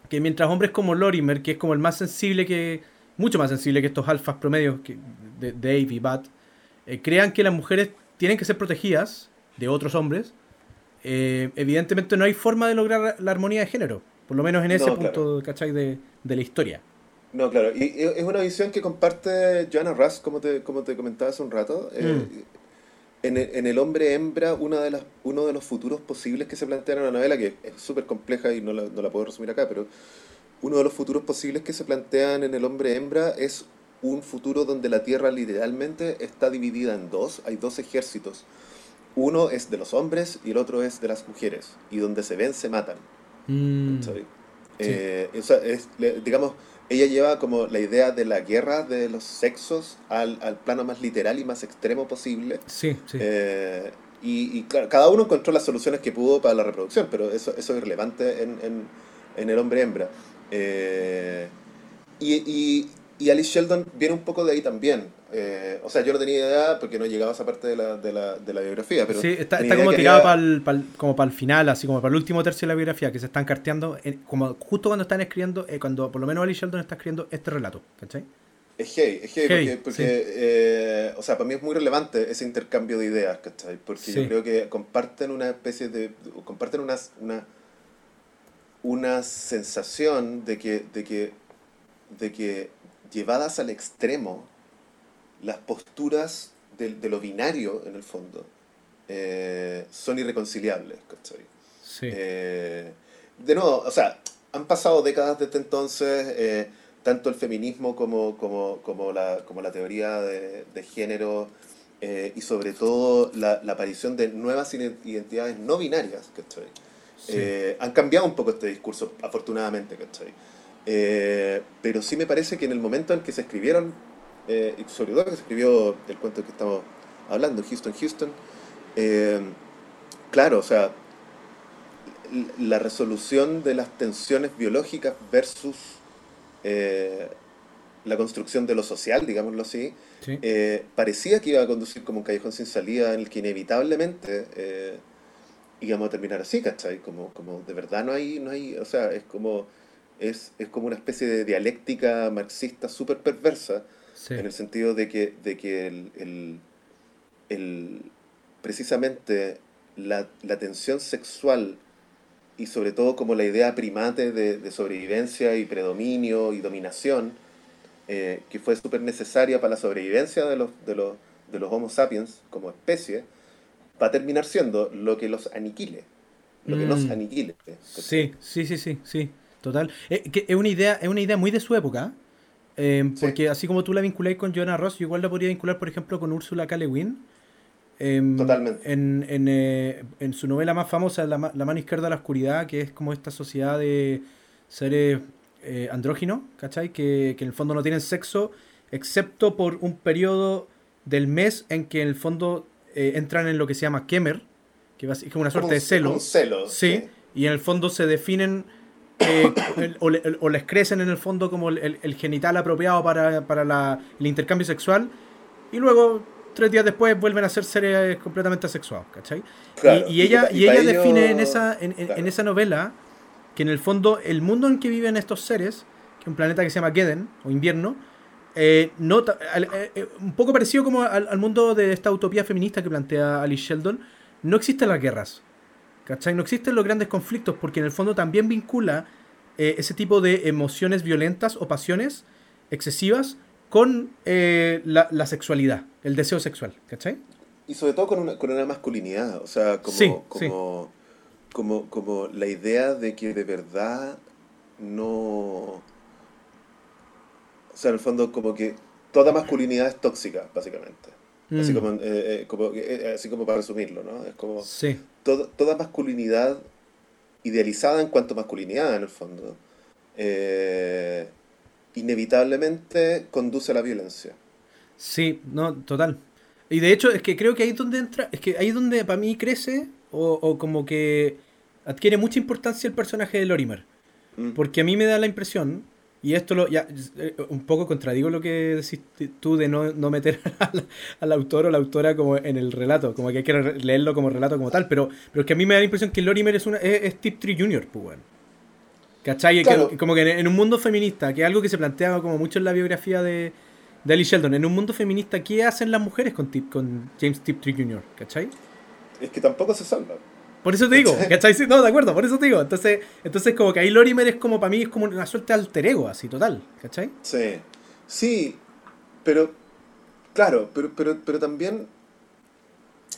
que mientras hombres como Lorimer, que es como el más sensible que. mucho más sensible que estos alfas promedios que, de Dave y Bat, eh, crean que las mujeres tienen que ser protegidas de otros hombres, eh, evidentemente no hay forma de lograr la, armonía de género. Por lo menos en ese No, punto, claro. ¿cachai? De, de la historia. No, claro, y es una visión que comparte Joanna Russ, como te, como te comentaba hace un rato. Eh, en, el, en el hombre hembra, una de las, uno de los futuros posibles que se plantean en la novela, que es súper compleja y no la, no la puedo resumir acá, pero uno de los futuros posibles que se plantean en el hombre hembra es un futuro donde la Tierra literalmente está dividida en dos, hay dos ejércitos. Uno es de los hombres y el otro es de las mujeres, y donde se ven se matan. Mm. Eh, o sea, es, digamos, ella lleva como la idea de la guerra de los sexos al, al plano más literal y más extremo posible. sí, sí. Eh, y, y claro, cada uno encontró las soluciones que pudo para la reproducción, pero eso, eso es irrelevante en, en, en el hombre hembra. Eh, y, y, y Alice Sheldon viene un poco de ahí también. Eh, o sea, yo no tenía idea porque no llegaba a esa parte de la, de la, de la biografía, pero sí, está, como que tirado había- para el, como para el final, así como para el último tercio de la biografía, que se están carteando, como justo cuando están escribiendo, eh, cuando por lo menos Ali Sheldon está escribiendo este relato, ¿cachai? Es heavy, es Heavy, porque, porque, sí. eh, o sea, para mí es muy relevante ese intercambio de ideas, ¿cachai? Porque Sí. yo creo que comparten una especie de, comparten una, una, una sensación de que, de que, de que llevadas al extremo, las posturas de, de lo binario, en el fondo, eh, son irreconciliables, ¿cachai? Sí. Eh, de nuevo, o sea, han pasado décadas desde entonces, eh, tanto el feminismo como, como, como, la, como la teoría de, de género eh, y sobre todo la, la aparición de nuevas ide- identidades no binarias, ¿cachai? Sí. Eh, han cambiado un poco este discurso, afortunadamente, ¿cachai? Eh, pero sí me parece que en el momento en que se escribieron, eh, y sobre todo que escribió el cuento que estamos hablando, Houston, Houston, eh, claro, o sea, la resolución de las tensiones biológicas versus eh, la construcción de lo social, digámoslo así, Sí. eh, parecía que iba a conducir como un callejón sin salida en el que inevitablemente eh, íbamos a terminar así, ¿cachai? Como, como de verdad no hay, no hay, o sea, es como, es, es como una especie de dialéctica marxista súper perversa, sí. en el sentido de que, de que el, el- el- precisamente la, la tensión sexual y sobre todo como la idea primate de, de sobrevivencia y predominio y dominación, eh, que fue súper necesaria para la sobrevivencia de los, de, los, de los Homo sapiens como especie, va a terminar siendo lo que los aniquile, lo que nos Mm. aniquile. Sí, sí, sí, sí, sí, total. Eh, que es una idea, es una idea muy de su época, eh, Sí. porque así como tú la vinculáis con Joanna Ross, yo igual la podría vincular, por ejemplo, con Úrsula K. Le Guin. em, Totalmente. En, en, eh, en su novela más famosa, la, La mano izquierda de la oscuridad, que es como esta sociedad de seres eh, andróginos, ¿cachai? Que, que en el fondo no tienen sexo, excepto por un periodo del mes en que en el fondo eh, entran en lo que se llama Kemer, que es como una suerte de celo. un celo, Sí, y en el fondo se definen eh, el- o, le- o les crecen en el fondo como el, genital apropiado para, para la- el intercambio sexual y luego tres días después vuelven a ser seres completamente asexuados, ¿cachai? Claro, y, y ella, y ella ello- define en esa, en, en- claro. en esa novela que en el fondo el mundo en que viven estos seres, que es un planeta que se llama Geden o invierno, eh, no, un poco parecido como al, mundo de esta utopía feminista que plantea Alice Sheldon, no existen las guerras. ¿Cachai? No existen los grandes conflictos porque en el fondo también vincula ese tipo de emociones violentas o pasiones excesivas con la, sexualidad, el deseo sexual. ¿Cachai? Y sobre todo con una, con una masculinidad, o sea, como, como, como, como la idea de que de verdad no... O sea, en el fondo como que toda masculinidad es tóxica, básicamente. Así, mm. como, eh, eh, eh, así como para resumirlo, ¿no? Es como toda masculinidad idealizada en cuanto a masculinidad, en el fondo, inevitablemente conduce a la violencia. Sí, no, total. Y de hecho, es que creo que ahí es donde entra, es que ahí es donde para mí crece o, como que adquiere mucha importancia el personaje de Lorimer. Mm. Porque a mí me da la impresión, y esto lo ya eh, un poco contradigo lo que decís tú de no, meter al, autor o la autora como en el relato, como que hay que leerlo como relato como tal, pero, pero es que a mí me da la impresión que Lorimer es, una, es, Tip Tree Jr., pues bueno. ¿Cachai? como que en un mundo feminista, que es algo que se plantea como mucho en la biografía de, de Ali Sheldon, en un mundo feminista, ¿qué hacen las mujeres con, con James Tiptree Jr.? ¿Cachai? Es que tampoco se salva. Por eso te digo, ¿cachai? No, de acuerdo, por eso te digo. Entonces, entonces como que ahí Lorimer es como, para mí, es como una suerte de alter ego, así, total, ¿cachai? Sí, sí, pero, claro, pero, pero, pero también...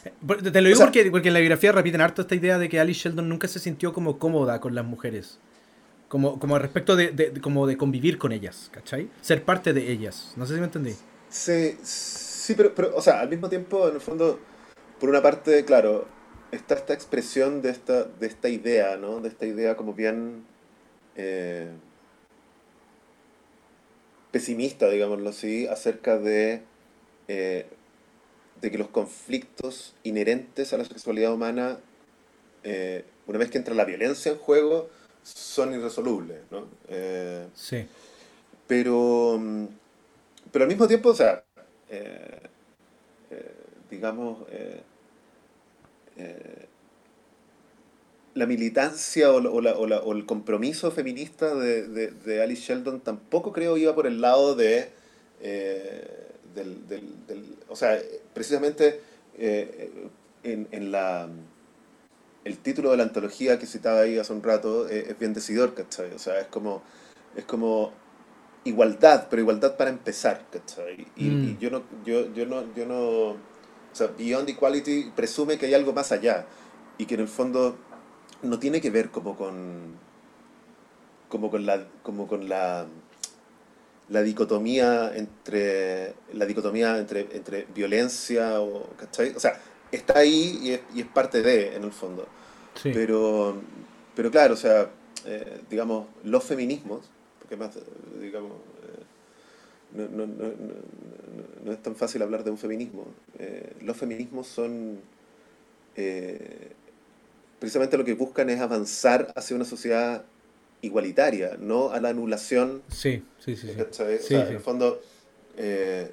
Te lo digo porque, porque en la biografía repiten harto esta idea de que Ali Sheldon nunca se sintió como cómoda con las mujeres. Como, como respecto de, como de convivir con ellas, ¿cachai? Ser parte de ellas. No sé si me entendí. Sí, sí pero, pero, o sea, al mismo tiempo, en el fondo, por una parte, claro, está esta expresión de esta, de esta idea, ¿no? De esta idea como bien eh, pesimista, digámoslo así, acerca de, eh, de que los conflictos inherentes a la sexualidad humana, eh, una vez que entra la violencia en juego, son irresolubles, ¿no? Sí. Pero, pero al mismo tiempo, o sea, eh, eh, la militancia o, o, el compromiso feminista de, de, Alice Sheldon tampoco creo iba por el lado de, del, del, o sea, precisamente en, en la el título de la antología que citaba ahí hace un rato eh, es, bien decidor, ¿cachai? O sea, es como, es como igualdad, pero igualdad para empezar, ¿cachai? Y, mm. yo no, yo, yo no, yo no, o sea, Beyond Equality presume que hay algo más allá y que en el fondo no tiene que ver como con, como con la, como con la, la dicotomía entre, la dicotomía entre, entre violencia o, ¿cachai? O sea, está ahí y es, y es parte de, en el fondo. Pero, pero claro, o sea, eh, digamos, los feminismos, porque más, digamos, no, no, no, no, es tan fácil hablar de un feminismo. Eh, los feminismos son, precisamente lo que buscan es avanzar hacia una sociedad igualitaria, no a la anulación. Sí, sí, sí. sí. En el fondo,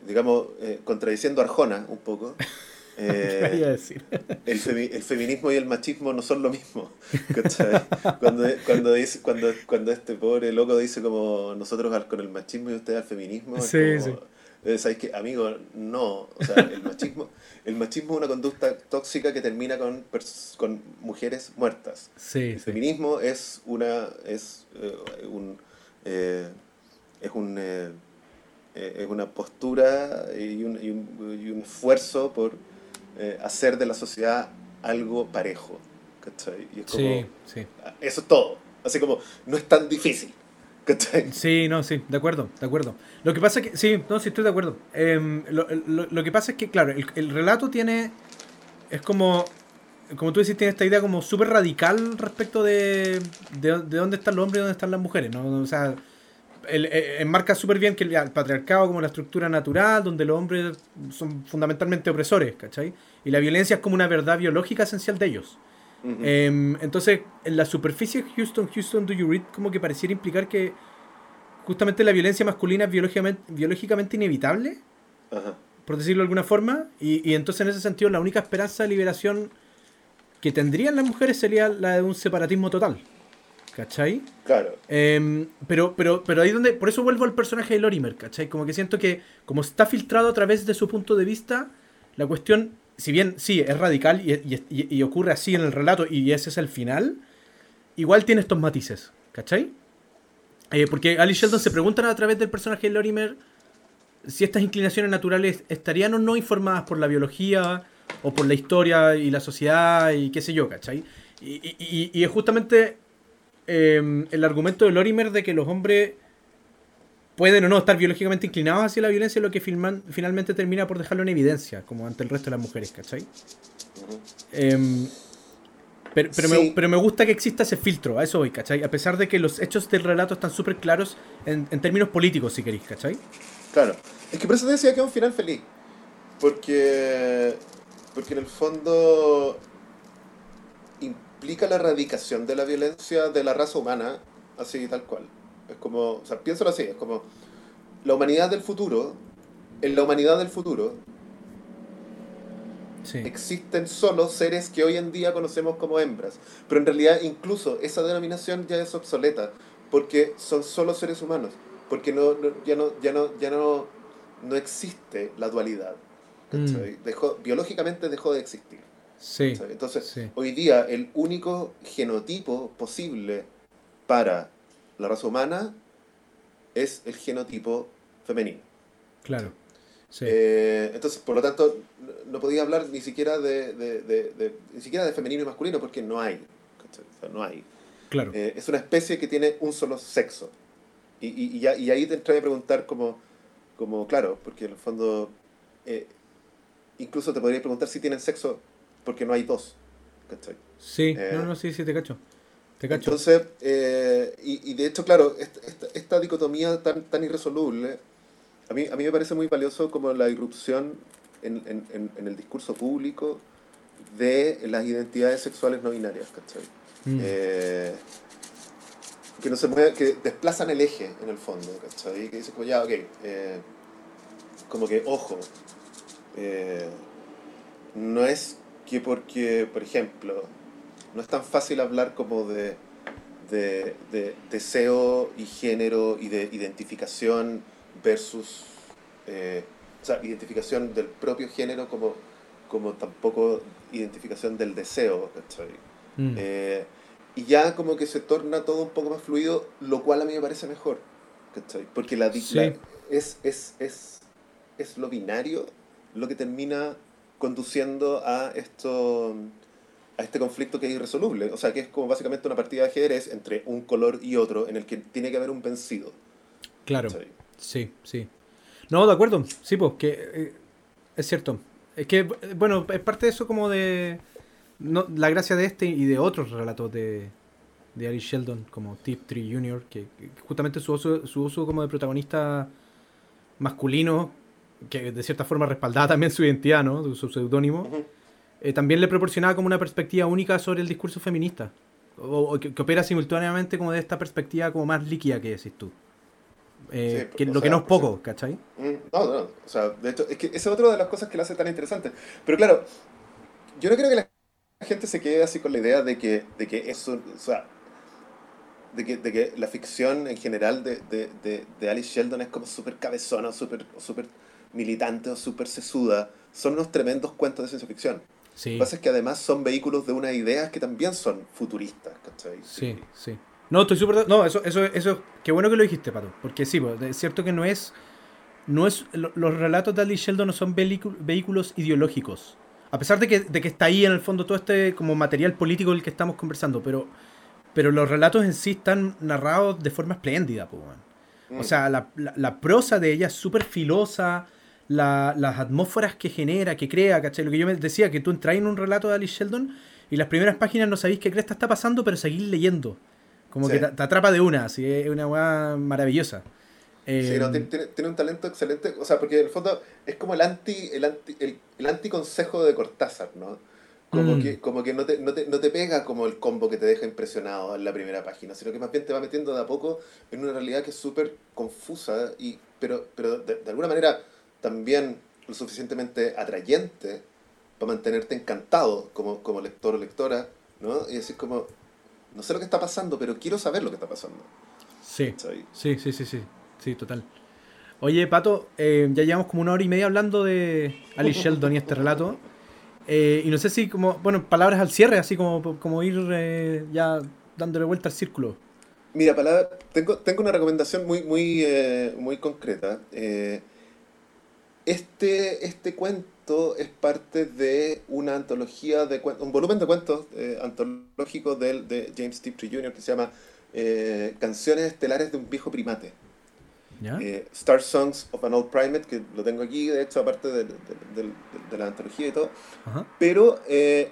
digamos, contradiciendo a Arjona un poco. Eh, el, el, feminismo y el machismo no son lo mismo. Cuando, cuando, dice, cuando, cuando este pobre loco dice como nosotros con el machismo y usted al feminismo, es como, eh, ¿sabes qué? Amigo, no. O sea, el machismo, el machismo es una conducta tóxica que termina con, con mujeres muertas. el feminismo es una es eh, un es un es una postura y un, y un, y un esfuerzo por eh, hacer de la sociedad algo parejo. ¿cachai? Y es como, sí, sí. Eso es todo. Así como, no es tan difícil. ¿cachai? Sí, no, sí, de acuerdo, de acuerdo. Lo que pasa es que, sí, no, sí estoy de acuerdo. Em, lo, lo, que pasa es que, claro, el, el, relato tiene, es como, como tú decís, tiene esta idea como súper radical respecto de, de, de, dónde están los hombres y dónde están las mujeres, ¿no? O sea, eh, enmarca súper bien que el, patriarcado como la estructura natural, donde los hombres son fundamentalmente opresores, ¿cachai? Y la violencia es como una verdad biológica esencial de ellos. Em, entonces, en la superficie Houston, Houston, do you read, como que pareciera implicar que justamente la violencia masculina es biológicamente, biológicamente inevitable, por decirlo de alguna forma, y, y entonces en ese sentido la única esperanza de liberación que tendrían las mujeres sería la de un separatismo total. ¿Cachai? Claro. Em, pero, pero, pero ahí donde. Por eso vuelvo al personaje de Lorimer, ¿cachai? Como que siento que, como está filtrado a través de su punto de vista, la cuestión, si bien sí, es radical y, y- ocurre así en el relato y ese es el final, igual tiene estos matices, ¿cachai? Eh, porque Ali y Sheldon se preguntan a través del personaje de Lorimer si estas inclinaciones naturales estarían o no informadas por la biología o por la historia y la sociedad y qué sé yo, ¿cachai? Y, y- y- y es justamente eh, el argumento de Lorimer de que los hombres pueden o no estar biológicamente inclinados hacia la violencia lo que filman- finalmente termina por dejarlo en evidencia, como ante el resto de las mujeres, ¿cachai? Em, pero, pero, Sí. me, pero me gusta que exista ese filtro, a eso voy, ¿cachai? A pesar de que los hechos del relato están súper claros en, en términos políticos, si queréis, ¿cachai? Claro. Es que por eso te decía que es un final feliz. Porque. Porque en el fondo. Implica la erradicación de la violencia de la raza humana, así tal cual. Es como. O sea, piénsalo así: es como. La humanidad del futuro. En la humanidad del futuro Sí. existen solo seres que hoy en día conocemos como hembras. Pero en realidad incluso esa denominación ya es obsoleta, porque son solo seres humanos, porque no, no- ya, no, ya, no, ya no, no existe la dualidad. Dejó, biológicamente dejó de existir. Sí. Entonces, Sí. hoy día el único genotipo posible para la raza humana es el genotipo femenino. Claro. Sí. Eh, entonces, por lo tanto, no- podía hablar ni siquiera de, de- de- de- ni siquiera de femenino y masculino porque no hay. O sea, no hay. claro. Eh, es una especie que tiene un solo sexo. Y, y, y ya- y ahí te entré a preguntar como, como, claro, porque en el fondo, eh, incluso te podría preguntar si tienen sexo porque no hay dos. ¿cachai? sí. eh, no, no, sí, sí, te cacho. Te cacho. Entonces, eh, y, y de hecho, claro, esta, esta, esta dicotomía tan, tan irresoluble, a mí, a mí me parece muy valioso como la irrupción en, en, en, en el discurso público de las identidades sexuales no binarias, ¿cachai? Mm. Eh, que no se mueve, que desplazan el eje en el fondo, ¿cachai? Que dices como ya, ok, eh, como que, ojo, eh, no es que porque, por ejemplo, no es tan fácil hablar como de, de, de deseo y género y de identificación versus, eh, o sea, identificación del propio género como, como tampoco identificación del deseo, ¿cachai? Mm. Eh, y ya como que se torna todo un poco más fluido, lo cual a mí me parece mejor. ¿cachai? Porque la, Sí. la- es, es, es, es lo binario lo que termina conduciendo a esto a este conflicto que es irresoluble. O sea, que es como básicamente una partida de ajedrez entre un color y otro en el que tiene que haber un vencido. claro. Sí, sí. No, de acuerdo. Sí, pues, que eh, es cierto. Es que, bueno, es parte de eso como de... No, la gracia de este y de otros relatos de, de Ari Sheldon, como Tip Tree Jr., que, que justamente su uso, su uso como de protagonista masculino, que de cierta forma respaldaba también su identidad, ¿no? Su seudónimo, eh, también le proporcionaba como una perspectiva única sobre el discurso feminista. O, o que, que opera simultáneamente como de esta perspectiva como más líquida que decís tú. Eh, Sí, que, lo que no es poco, ¿cachai? Mm, No, no. O sea, de hecho, es que esa es otra de las cosas que lo hace tan interesante. Pero claro, yo no creo que la gente se quede así con la idea de que, de que eso, o sea, de que, de que la ficción en general de, de, de, de Alice Sheldon es como súper cabezona, súper o súper militante o súper sesuda. Son unos tremendos cuentos de ciencia ficción. Sí. Lo que pasa es que además son vehículos de unas ideas que también son futuristas, ¿cachai? Sí, sí. No, estoy súper... No, eso, eso, eso... Qué bueno que lo dijiste, Pato. Porque sí, pues, es cierto que no es... No es lo- los relatos de Ali Sheldon no son vehículos ideológicos. A pesar de que, de que está ahí en el fondo todo este como material político del que estamos conversando, pero, pero los relatos en sí están narrados de forma espléndida, pues, weón. Mm. O sea, la, la- la prosa de ella es súper filosa, la- las atmósferas que genera, que crea, ¿cachai? Lo que yo me decía, que tú entras en un relato de Alice Sheldon y las primeras páginas no sabéis qué cresta está pasando, pero seguís leyendo. Como Sí. que te, te atrapa de una, así, es una weá maravillosa. Sí, Eh, no, tiene, tiene- tiene un talento excelente, o sea, porque en el fondo es como el anti, el anti, el, el anticonsejo de Cortázar, ¿no? Como Mm. que, como que no, te, no, te, no te pega como el combo que te deja impresionado en la primera página, sino que más bien te va metiendo de a poco en una realidad que es súper confusa, y, pero, pero de, de alguna manera también lo suficientemente atrayente para mantenerte encantado como, como lector o lectora, ¿no? Y decir como, no sé lo que está pasando, pero quiero saber lo que está pasando. Sí, sí, sí, sí, sí, sí, total. Oye, Pato, eh, ya llevamos como una hora y media hablando de Alice Sheldon y este relato. Eh, y no sé si como, bueno, palabras al cierre, así como, como ir eh, ya dándole vuelta al círculo. Mira, palabra, tengo, tengo una recomendación muy, muy, muy concreta. Este, este cuento es parte de una antología de un volumen de cuentos antológicos de, de James Tiptree Jr. que se llama Canciones estelares de un viejo primate. Eh, Star Songs of an Old Primate, que lo tengo aquí, de hecho, aparte de, la antología y todo. Pero eh,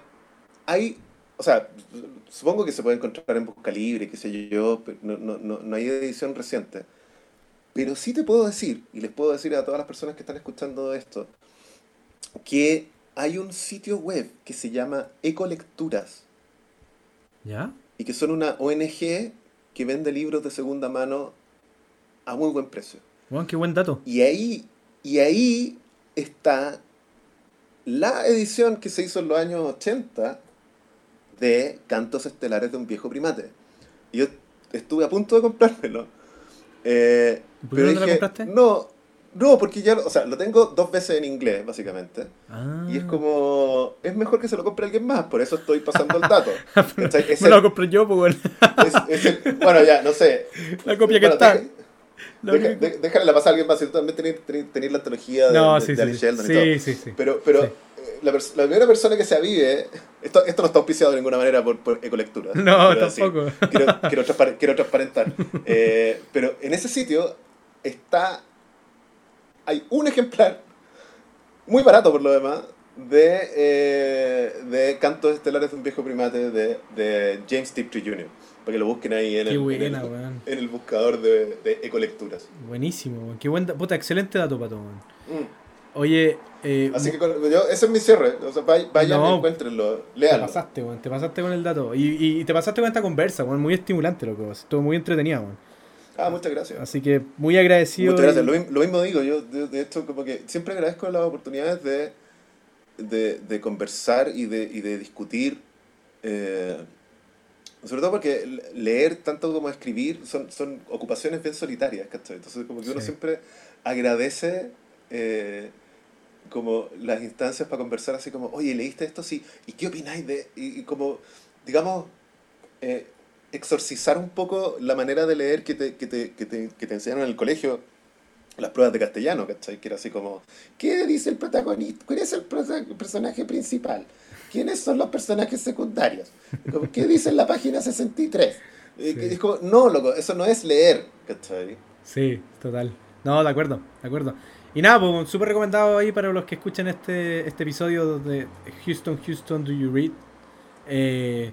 hay, o sea, supongo que se puede encontrar en Busca Libre, qué sé yo, no, no, no, hay edición reciente. Pero sí te puedo decir, y les puedo decir a todas las personas que están escuchando esto, que hay un sitio web que se llama Ecolecturas. ¿Ya? Y que son una ONG que vende libros de segunda mano a muy buen precio. Bueno, qué buen dato. Y ahí, y ahí está la edición que se hizo en los años 80 de Cantos Estelares de un viejo primate. Y yo estuve a punto de comprármelo. Eh, ¿Por qué no lo compraste? No, no, porque ya, o sea, lo tengo dos veces en inglés, básicamente. Y es ah. como, es mejor que se lo compre alguien más, por eso estoy pasando el dato. Me lo compré yo, pues bueno. bueno, ya, no sé. La copia que está. Deja, la pasar a alguien más. Si tú también tenés, la antología de, sí, de, sí. Sheldon y todo. Sí, sí, Pero, pero la, la, primera persona que se avive. Esto, esto no está auspiciado de ninguna manera por, por Ecolectura. No, tampoco. quiero, quiero, quiero, transparentar. Eh, pero en ese sitio está. Hay un ejemplar, muy barato por lo demás, de, eh, de Cantos Estelares de un viejo primate de, de James Tiptree Jr para que lo busquen ahí en, el, en, el, buscador de, de, ecolecturas. Buenísimo, qué buen puta, excelente dato, Pato. Mm. Oye, eh, así que yo, ese es mi cierre. O sea, vayan y encuéntrenlo, léanlo. Te pasaste, te pasaste con el dato. Y, y, te pasaste con esta conversa, muy estimulante, loco. Estuvo muy entretenido, man. Ah, muchas gracias. Así que muy agradecido. Muchas gracias. Lo, mismo digo, yo de, esto como que siempre agradezco las oportunidades de, de, de conversar y de, y de discutir eh, sobre todo porque leer tanto como escribir son, son ocupaciones bien solitarias, ¿cachai? Entonces como que uno siempre agradece eh, como las instancias para conversar así como, oye, ¿leíste esto? Sí, ¿y qué opináis de...? Y, como, digamos, eh, exorcizar un poco la manera de leer que te, que te, que te, que te enseñaron en el colegio las pruebas de castellano, ¿cachai? Que era así como, ¿qué dice el protagonista? ¿Cuál es el personaje principal? ¿quiénes son los personajes secundarios? ¿Qué dice en la página 63? Y dijo, no, loco, eso no es leer, ¿cachai? Sí, total. No, de acuerdo, de acuerdo. Y nada, pues súper recomendado ahí para los que escuchen este, este episodio de Houston, Houston, Do You Read? Eh,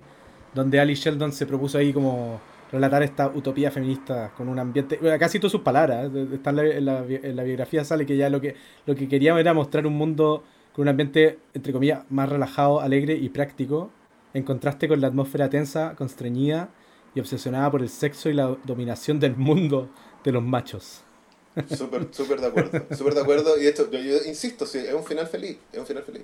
donde Ali Sheldon se propuso ahí como relatar esta utopía feminista con un ambiente. Casi todas sus palabras. ¿eh? Están en, la, en, la, biografía sale que ya lo que, lo que quería era mostrar un mundo con un ambiente, entre comillas, más relajado, alegre y práctico, en contraste con la atmósfera tensa, constreñida y obsesionada por el sexo y la dominación del mundo de los machos. Súper, súper de acuerdo, súper de acuerdo. Y esto, yo, yo insisto, sí, es un final feliz, es un final feliz.